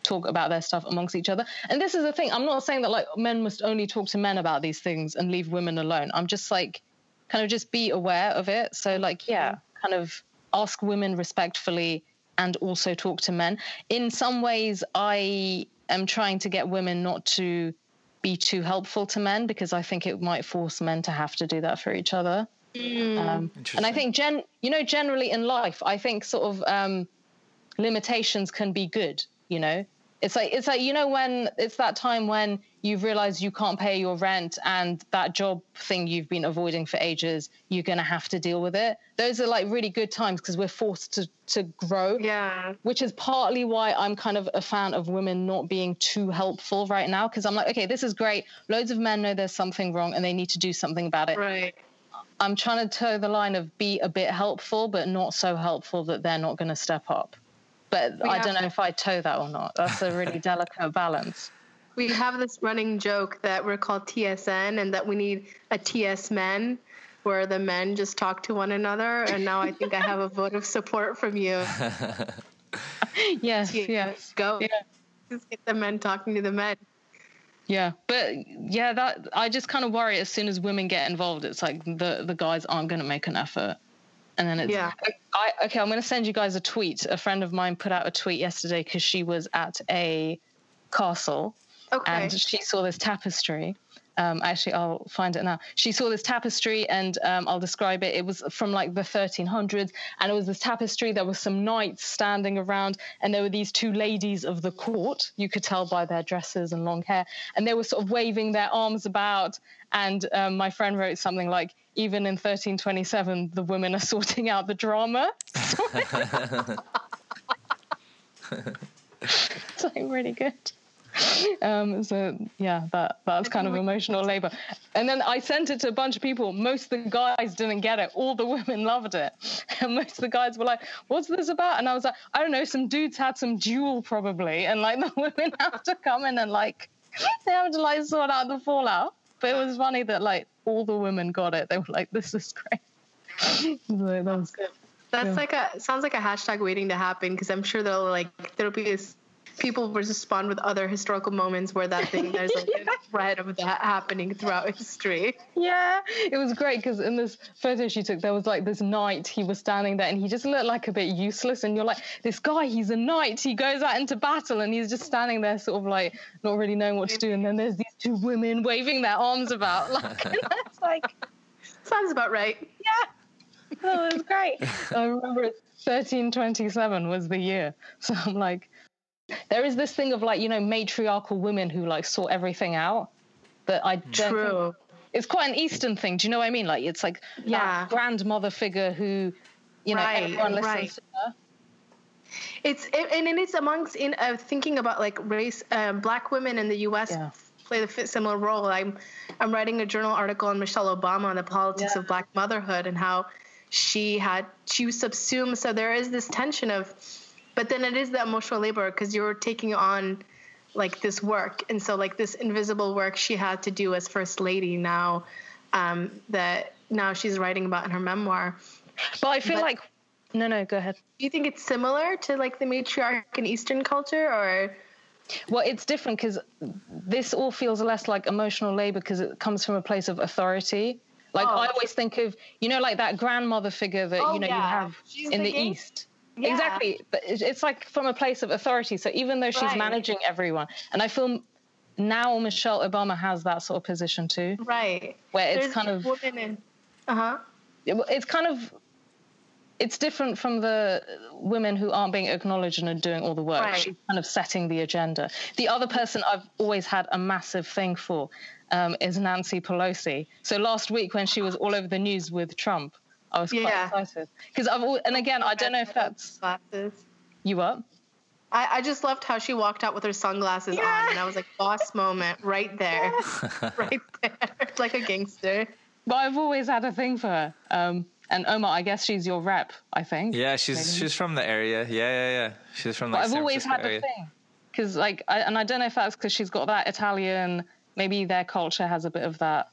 talk about their stuff amongst each other. And this is the thing. I'm not saying that like men must only talk to men about these things and leave women alone. I'm just like kind of just be aware of it. So like yeah, kind of ask women respectfully and also talk to men. In some ways I am trying to get women not to be too helpful to men because I think it might force men to have to do that for each other. Mm. Um, and I think, gen, you know, generally in life, I think sort of um, limitations can be good. You know, it's like it's like you know when it's that time when you've realized you can't pay your rent and that job thing you've been avoiding for ages, you're gonna have to deal with it. Those are like really good times because we're forced to to grow. Yeah. Which is partly why I'm kind of a fan of women not being too helpful right now because I'm like, okay, this is great. Loads of men know there's something wrong and they need to do something about it. Right. I'm trying to toe the line of be a bit helpful, but not so helpful that they're not going to step up. But We I don't know if I toe that or not. That's a really delicate balance. We have this running joke that we're called TSN and that we need a TS men where the men just talk to one another. And now I think I have a vote of support from you. Yes, yes, Go. Yeah. Just get the men talking to the men. Yeah. But yeah, that I just kind of worry as soon as women get involved, it's like the the guys aren't going to make an effort. And then it's Yeah. I, okay. I'm going to send you guys a tweet. A friend of mine put out a tweet yesterday because she was at a castle Okay. and she saw this tapestry. Um, actually, I'll find it now. She saw this tapestry, and um, I'll describe it. It was from like the 1300s, and it was this tapestry. There were some knights standing around, and there were these two ladies of the court. You could tell by their dresses and long hair, and they were sort of waving their arms about. And um, my friend wrote something like, "Even in 1327, the women are sorting out the drama." it's like really good. Um, so yeah, that that's kind of emotional labor. And then I sent it to a bunch of people. Most of the guys didn't get it. All the women loved it, and most of the guys were like, "What's this about?" And I was like, "I don't know. Some dudes had some duel probably, and like the women have to come in and like they have to like sort out the fallout." But it was funny that like all the women got it. They were like, "This is great." so that was good. That's Yeah. like a sounds like a hashtag waiting to happen because I'm sure there'll like there'll be this, people respond with other historical moments where that thing there's like a thread of that happening throughout history. Yeah, it was great because in this photo she took, there was like this knight. He was standing there and he just looked like a bit useless. And you're like, this guy, he's a knight. He goes out into battle and he's just standing there, sort of like not really knowing what to do. And then there's these two women waving their arms about. Like, it's like, Sounds about right. yeah, oh, it was great. I remember it, 1327 was the year. So I'm like, there is this thing of like, you know, matriarchal women who like sort everything out. But I don't True. it's quite an Eastern thing. Do you know what I mean? Like it's like Yeah. that grandmother figure who, you know, Right, everyone listens right. to her. It's it, and it is amongst in uh, thinking about like race. Um, black women in the U.S. Yeah. play the fit similar role. I'm I'm writing a journal article on Michelle Obama on the politics Yeah. of black motherhood and how she had she was subsumed. So there is this tension of, but then it is the emotional labor because you're taking on like this work, and so like this invisible work she had to do as first lady now um, that now she's writing about in her memoir. But I feel But- like, no, no, go ahead. Do you think it's similar to like the matriarch in Eastern culture, or Well, it's different because this all feels less like emotional labor because it comes from a place of authority. Like Oh. I always think of, you know, like that grandmother figure that Oh, you know you have She's in the thinking- East. Yeah. Exactly, but it's like from a place of authority. So even though she's Right. managing everyone, and I feel now Michelle Obama has that sort of position too, right? where it's There's kind of women in. Uh huh. it- it's kind of it's different from the women who aren't being acknowledged and are doing all the work. Right. She's kind of setting the agenda. The other person I've always had a massive thing for um, is Nancy Pelosi. So last week when she was all over the news with Trump, I was quite Yeah. excited because I've al- and again I don't know if that's Glasses. you up. I, I just loved how she walked out with her sunglasses Yeah. on, and I was like, boss moment right there, right there, like a gangster. But I've always had a thing for her. Um, and Omar, I guess she's your rep. I think. Yeah, she's she's from the area. Yeah, yeah, yeah. She's from But like I've San always Francisco had area. a thing because, like, I, and I don't know if that's because she's got that Italian. Maybe their culture has a bit of that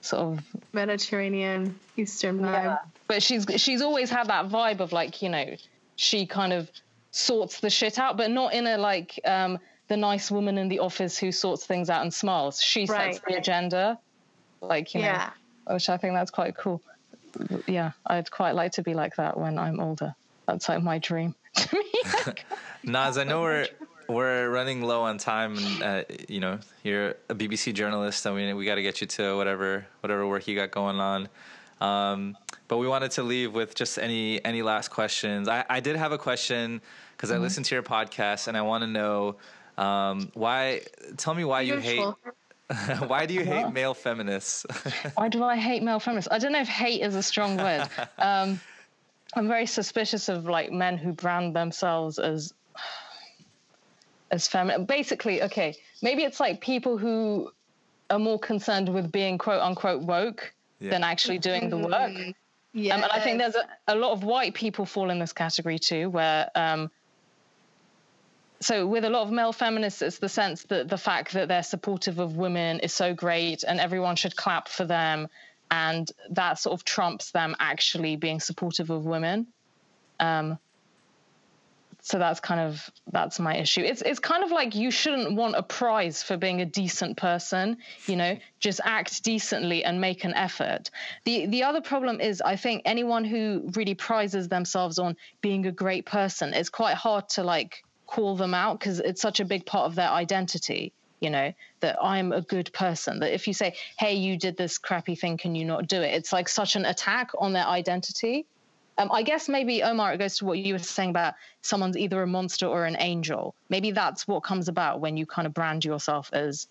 sort of. Mediterranean, Eastern vibe. But she's she's always had that vibe of like you know, she kind of sorts the shit out, but not in a like um, the nice woman in the office who sorts things out and smiles. She sets Right. the agenda, like you Yeah. know, which I think that's quite cool. Yeah, I'd quite like to be like that when I'm older. That's like my dream. to me. Naz, I know we're we're running low on time, and uh, you know you're a BBC journalist. I mean, we got to get you to whatever whatever work you got going on. Um, but we wanted to leave with just any any last questions. I, I did have a question because I listened to your podcast, and I want to know um, why. Tell me why you hate. why do you hate male feminists? Why do I hate male feminists? I don't know if hate is a strong word. Um, I'm very suspicious of like men who brand themselves as as feminine. Basically, okay, maybe it's like people who are more concerned with being quote unquote woke Yeah. than actually doing the work. Yeah. Um, and I think there's a, a lot of white people fall in this category too, where um, so with a lot of male feminists, it's the sense that the fact that they're supportive of women is so great, and everyone should clap for them, and that sort of trumps them actually being supportive of women. Um, so that's kind of that's my issue. It's it's kind of like you shouldn't want a prize for being a decent person, you know, just act decently and make an effort. The the other problem is I think anyone who really prizes themselves on being a great person, it's quite hard to like call them out because it's such a big part of their identity, you know, that I'm a good person. That if you say, "Hey, you did this crappy thing, can you not do it?" It's like such an attack on their identity. Um, I guess maybe Omar, it goes to what you were saying about someone's either a monster or an angel. Maybe that's what comes about when you kind of brand yourself as,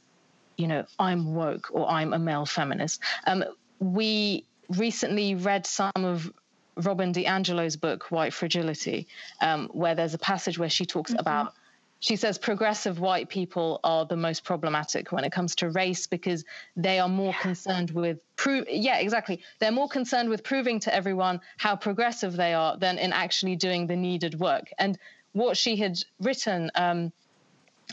you know, I'm woke or I'm a male feminist. Um, we recently read some of Robin DiAngelo's book, White Fragility, um, where there's a passage where she talks about she says progressive white people are the most problematic when it comes to race because they are more concerned with prove yeah exactly. They're more concerned with proving to everyone how progressive they are than in actually doing the needed work. And what she had written um,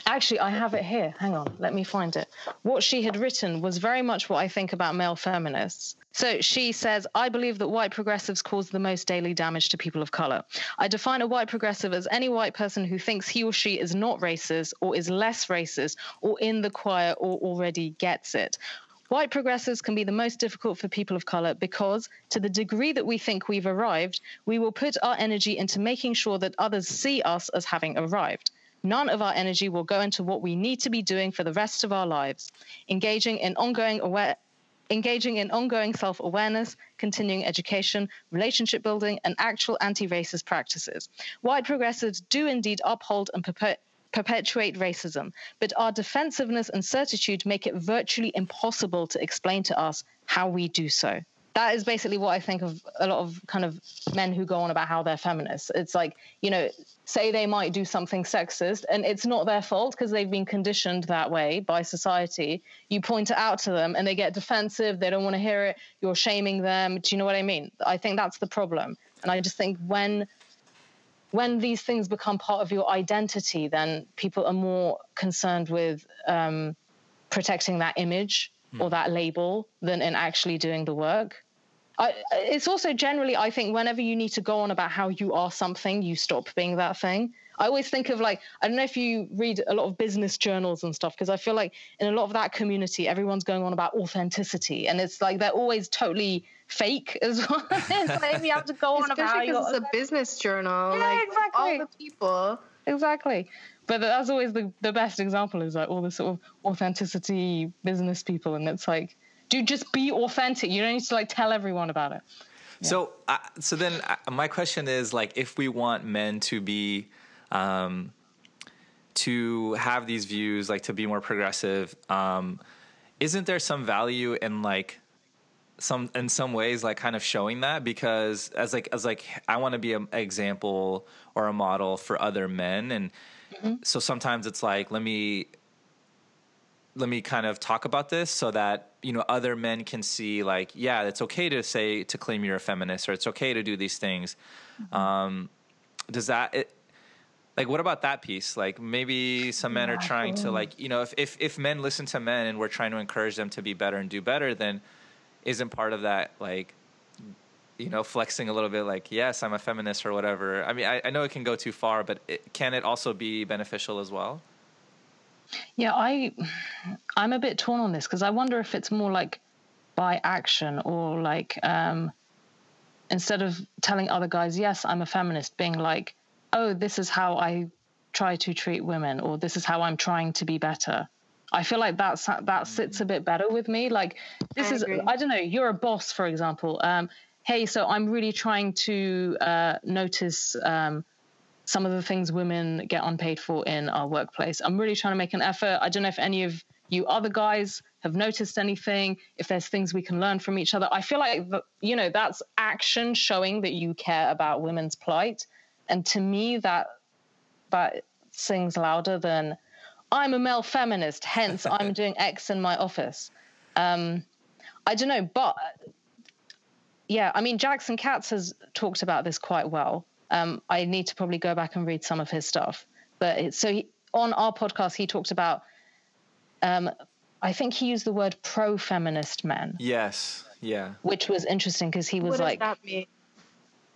Actually, I have it here. Hang on, let me find it. What she had written was very much what I think about male feminists. So she says, I believe that white progressives cause the most daily damage to people of color. I define a white progressive as any white person who thinks he or she is not racist or is less racist or in the choir or already gets it. White progressives can be the most difficult for people of color because, to the degree that we think we've arrived, we will put our energy into making sure that others see us as having arrived. None of our energy will go into what we need to be doing for the rest of our lives, engaging in ongoing aware. Engaging in ongoing self awareness, continuing education, relationship building, and actual anti racist practices. White progressives do indeed uphold and perpet- perpetuate racism, but our defensiveness and certitude make it virtually impossible to explain to us how we do so. That is basically what I think of a lot of kind of men who go on about how they're feminists. It's like, you know, say they might do something sexist and it's not their fault because they've been conditioned that way by society. You point it out to them and they get defensive, they don't want to hear it, you're shaming them. Do you know what I mean? I think that's the problem. And I just think when when these things become part of your identity, then people are more concerned with um, protecting that image or that label than in actually doing the work. I, it's also generally, I think, whenever you need to go on about how you are something, you stop being that thing. I always think of like, I don't know if you read a lot of business journals and stuff, because I feel like in a lot of that community, everyone's going on about authenticity. And it's like they're always totally fake as well. it's like you have to go on about Especially because it's a business journal. Yeah, like all exactly. the people. exactly but that's always the, the best example is like all the sort of authenticity business people and it's like dude just be authentic. You don't need to like tell everyone about it. So, uh, so then uh, my question is like, if we want men to be, um, to have these views, like to be more progressive, um, isn't there some value in like some in some ways like kind of showing that? Because as like as like I want to be an example or a model for other men and mm-hmm. so sometimes it's like let me let me kind of talk about this so that you know other men can see like yeah it's okay to say to claim you're a feminist or it's okay to do these things. Mm-hmm. um, does that it, like what about that piece? Like maybe some men are trying to like you know if, if if men listen to men and we're trying to encourage them to be better and do better then isn't part of that like you know flexing a little bit like yes i'm a feminist or whatever. I mean i, I know it can go too far but it, can it also be beneficial as well yeah i i'm a bit torn on this because i wonder if it's more like by action or like um instead of telling other guys yes i'm a feminist being like oh this is how i try to treat women or this is how i'm trying to be better I feel like that's that sits a bit better with me. Like this I is agree. I don't know. You're a boss, for example. Um, hey, so I'm really trying to uh, notice um, some of the things women get unpaid for in our workplace. I'm really trying to make an effort. I don't know if any of you other guys have noticed anything. If there's things we can learn from each other, I feel like you know that's action showing that you care about women's plight, and to me that that sings louder than I'm a male feminist, hence I'm doing X in my office. Um, I don't know, but yeah, I mean, Jackson Katz has talked about this quite well. Um, I need to probably go back and read some of his stuff. But it, so he, on our podcast, he talked about, um, I think he used the word pro feminist men. Yes. Yeah. Which was interesting because he was what like, that mean?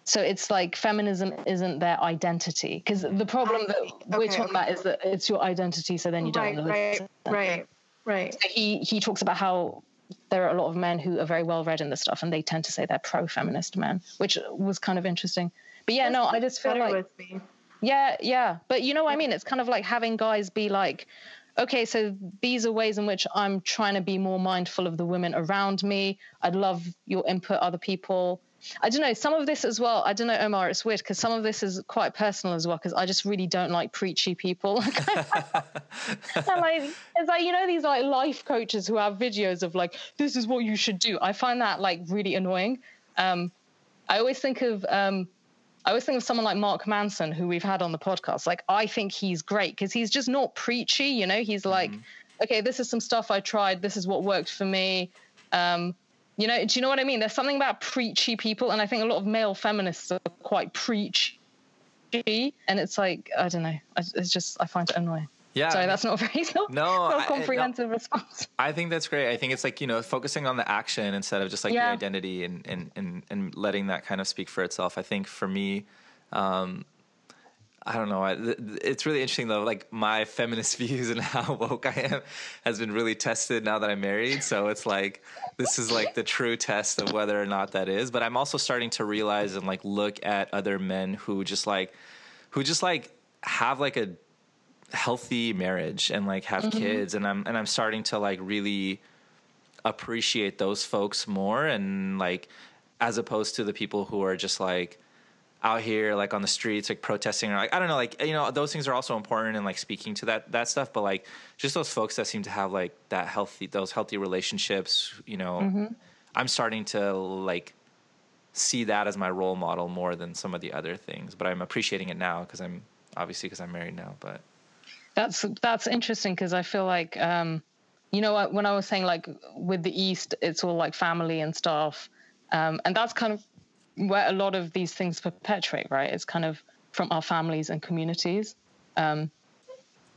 So it's like feminism isn't their identity because the problem that okay, we're talking okay. about is that it's your identity. So then you don't. Right, right, right, right. So he he talks about how there are a lot of men who are very well read in this stuff, and they tend to say they're pro-feminist men, which was kind of interesting. But yeah, no, I just feel like. Yeah, yeah, but you know what I mean. It's kind of like having guys be like, okay, so these are ways in which I'm trying to be more mindful of the women around me. I'd love your input, other people. I don't know. Some of this as well. I don't know, Omar. It's weird because some of this is quite personal as well. Because I just really don't like preachy people. like, it's like you know these like life coaches who have videos of like this is what you should do. I find that like really annoying. Um, I always think of um, I always think of someone like Mark Manson, who we've had on the podcast. Like I think he's great because he's just not preachy. You know, he's like, mm-hmm. okay, this is some stuff I tried. This is what worked for me. Um, you know, do you know what I mean? There's something about preachy people, and I think a lot of male feminists are quite preachy, and it's like I don't know. It's just I find it annoying. Yeah. Sorry, that's not very no, comprehensive no, response. I think that's great. I think it's like, you know, focusing on the action instead of just like yeah. the identity and, and, and, and letting that kind of speak for itself. I think for me, um, I don't know. It's really interesting though. Like my feminist views and how woke I am has been really tested now that I'm married. So it's like this is like the true test of whether or not that is. But I'm also starting to realize and like look at other men who just like who just like have like a healthy marriage and like have mm-hmm. kids and I'm and I'm starting to like really appreciate those folks more and like as opposed to the people who are just like out here like on the streets like protesting or like I don't know like you know those things are also important and like speaking to that that stuff but like just those folks that seem to have like that healthy those healthy relationships you know mm-hmm. I'm starting to like see that as my role model more than some of the other things but I'm appreciating it now because I'm obviously because I'm married now but that's that's interesting because I feel like um you know when I was saying like with the East it's all like family and stuff um, and that's kind of where a lot of these things perpetuate, right? It's kind of from our families and communities. Um,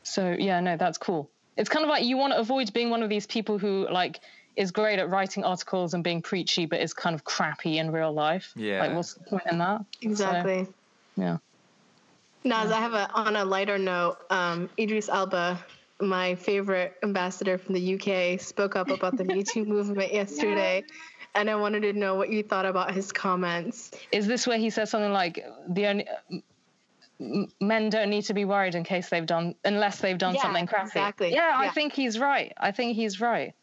so yeah, no, that's cool. It's kind of like you want to avoid being one of these people who like is great at writing articles and being preachy, but is kind of crappy in real life. Yeah. Like, what's the point in that? Exactly. So, yeah. Naz, I have a on a lighter note. Um, Idris Elba, my favorite ambassador from the UK, spoke up about the Me Too movement yesterday and I wanted to know what you thought about his comments. Is this where he says something like the only men don't need to be worried in case they've done unless they've done yeah, something crappy. Exactly. Yeah, yeah, I think he's right. I think he's right.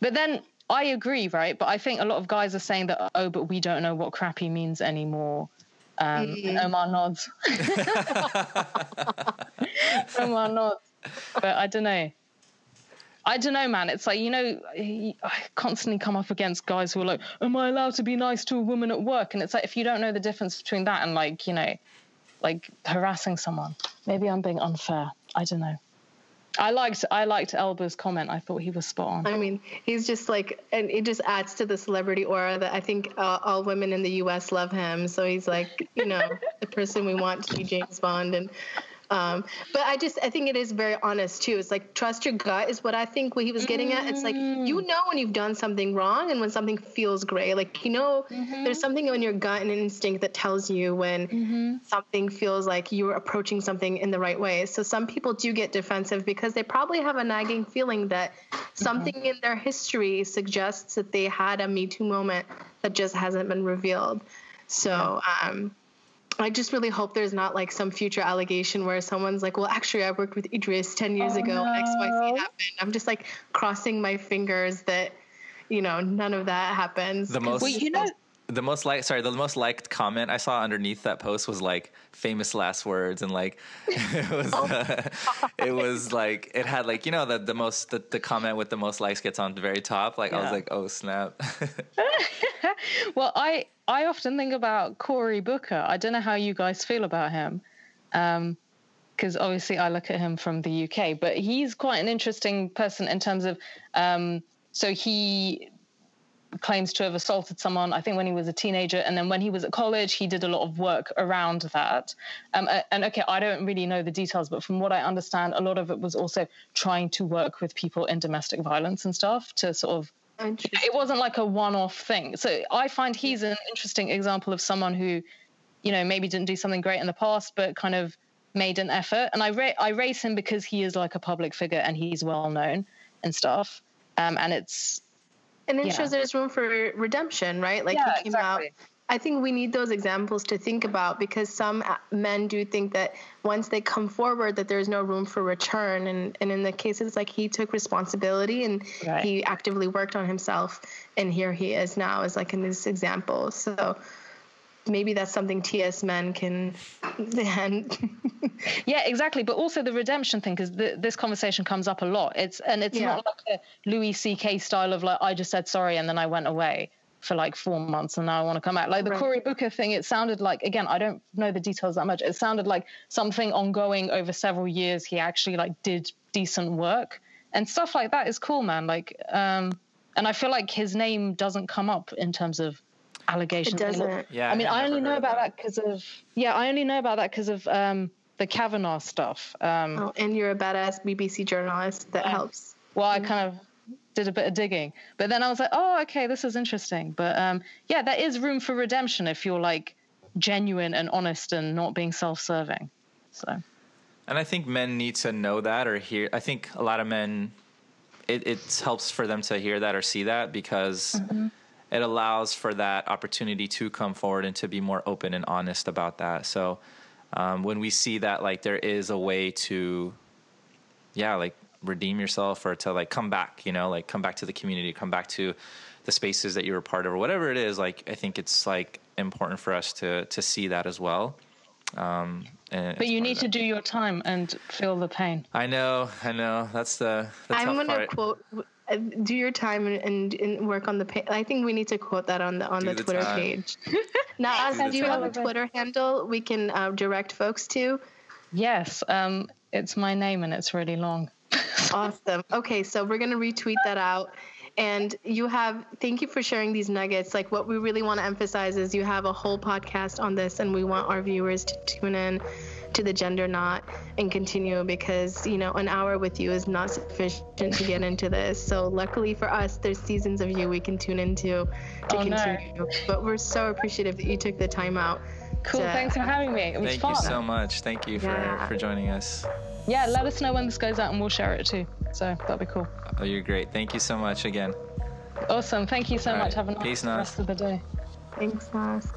But then I agree, right? But I think a lot of guys are saying that, oh, but we don't know what crappy means anymore. Um, Mm-hmm. Omar nods. Omar nods. But I don't know. I don't know, man. It's like, you know, I constantly come up against guys who are like, Am I allowed to be nice to a woman at work? And it's like, if you don't know the difference between that and, like, you know, like harassing someone, maybe I'm being unfair. I don't know. I liked I liked Elba's comment. I thought he was spot on. I mean, he's just like, and it just adds to the celebrity aura that I think uh, all women in the U.S. love him. So he's like, you know, the person we want to be James Bond. And, um, but I just, I think it is very honest too. It's like trust your gut is what I think what he was getting at. It's like you know when you've done something wrong and when something feels great. Like you know, there's something in your gut and instinct that tells you when something feels like you're approaching something in the right way. So some people do get defensive because they probably have a nagging feeling that something in their history suggests that they had a Me Too moment that just hasn't been revealed. So um, I just really hope there's not like some future allegation where someone's like, well, actually, I worked with Idris 10 years oh, ago and XYZ happened. I'm just like crossing my fingers that, you know, none of that happens. The most- Well, you know, the most like sorry the most liked comment i saw underneath that post was like famous last words and like it was uh, it was like it had like you know the the most the, the comment with the most likes gets on the very top like i was like oh snap well, I I often think about Cory Booker. I don't know how you guys feel about him, um because obviously I look at him from the UK, but he's quite an interesting person in terms of. Um, so he claims to have assaulted someone, I think, when he was a teenager. And then when he was at college, he did a lot of work around that. Um, and okay, I don't really know the details, but from what I understand, a lot of it was also trying to work with people in domestic violence and stuff to sort of it wasn't like a one-off thing. So I find he's an interesting example of someone who, you know, maybe didn't do something great in the past, but kind of made an effort. And I ra- I raise him because he is like a public figure and he's well known and stuff. Um, and it's and it yeah. shows there's room for redemption, right? Like Yeah, he came out. exactly. I think we need those examples to think about because some uh, men do think that once they come forward that there's no room for return and and in the cases like he took responsibility and Right. he actively worked on himself and here he is now as like in this example so maybe that's something TS men can yeah, exactly. But also the redemption thing, because this conversation comes up a lot. It's and it's Yeah. not like a Louis C.K. style of like I just said sorry and then I went away for like four months and now I want to come back. Like the Right. Cory Booker thing, it sounded like again I don't know the details that much. It sounded like something ongoing over several years. He actually like did decent work and stuff like that is cool, man. Like, um, and I feel like his name doesn't come up in terms of it doesn't yeah I mean, had I only know about that because of yeah, I only know about that because of um, the Kavanaugh stuff. Um, oh, and you're a badass BBC journalist that Yeah. helps well, I kind of did a bit of digging, but then I was like, oh, okay, this is interesting. But um, yeah, there is room for redemption if you're like genuine and honest and not being self-serving. So And I think men need to know that or hear. I think a lot of men, it, it helps for them to hear that or see that because it allows for that opportunity to come forward and to be more open and honest about that. So um, when we see that, like, there is a way to, yeah, like redeem yourself or to like come back, you know, like come back to the community, come back to the spaces that you were part of or whatever it is. Like, I think it's like important for us to to see that as well. Um, and but you need to do your time and feel the pain. I know, I know. That's the, the I'm gonna part. quote do your time and, and, and work on the page. I think we need to quote that on the on the, the Twitter time. page. now, Do do you have a. Twitter handle we can uh, direct folks to? Yes, um, it's my name and it's really long. Awesome. Okay, so we're gonna retweet that out. And you have, thank you for sharing these nuggets. Like, what we really want to emphasize is you have a whole podcast on this, and we want our viewers to tune in to the gender knot and continue because, you know, an hour with you is not sufficient to get into this. So, luckily for us, there's seasons of you we can tune into to Oh, no. continue. But we're so appreciative that you took the time out. Cool. to- Thanks for having me. It was Thank fun. you so much. Thank you for, Yeah. for joining us. Yeah, let us know when this goes out and we'll share it too. So that'll be cool. Oh, you're great. Thank you so much again. Awesome. Thank you so All much. right. Have a nice Peace, Naz. rest of the day. Thanks, Naz.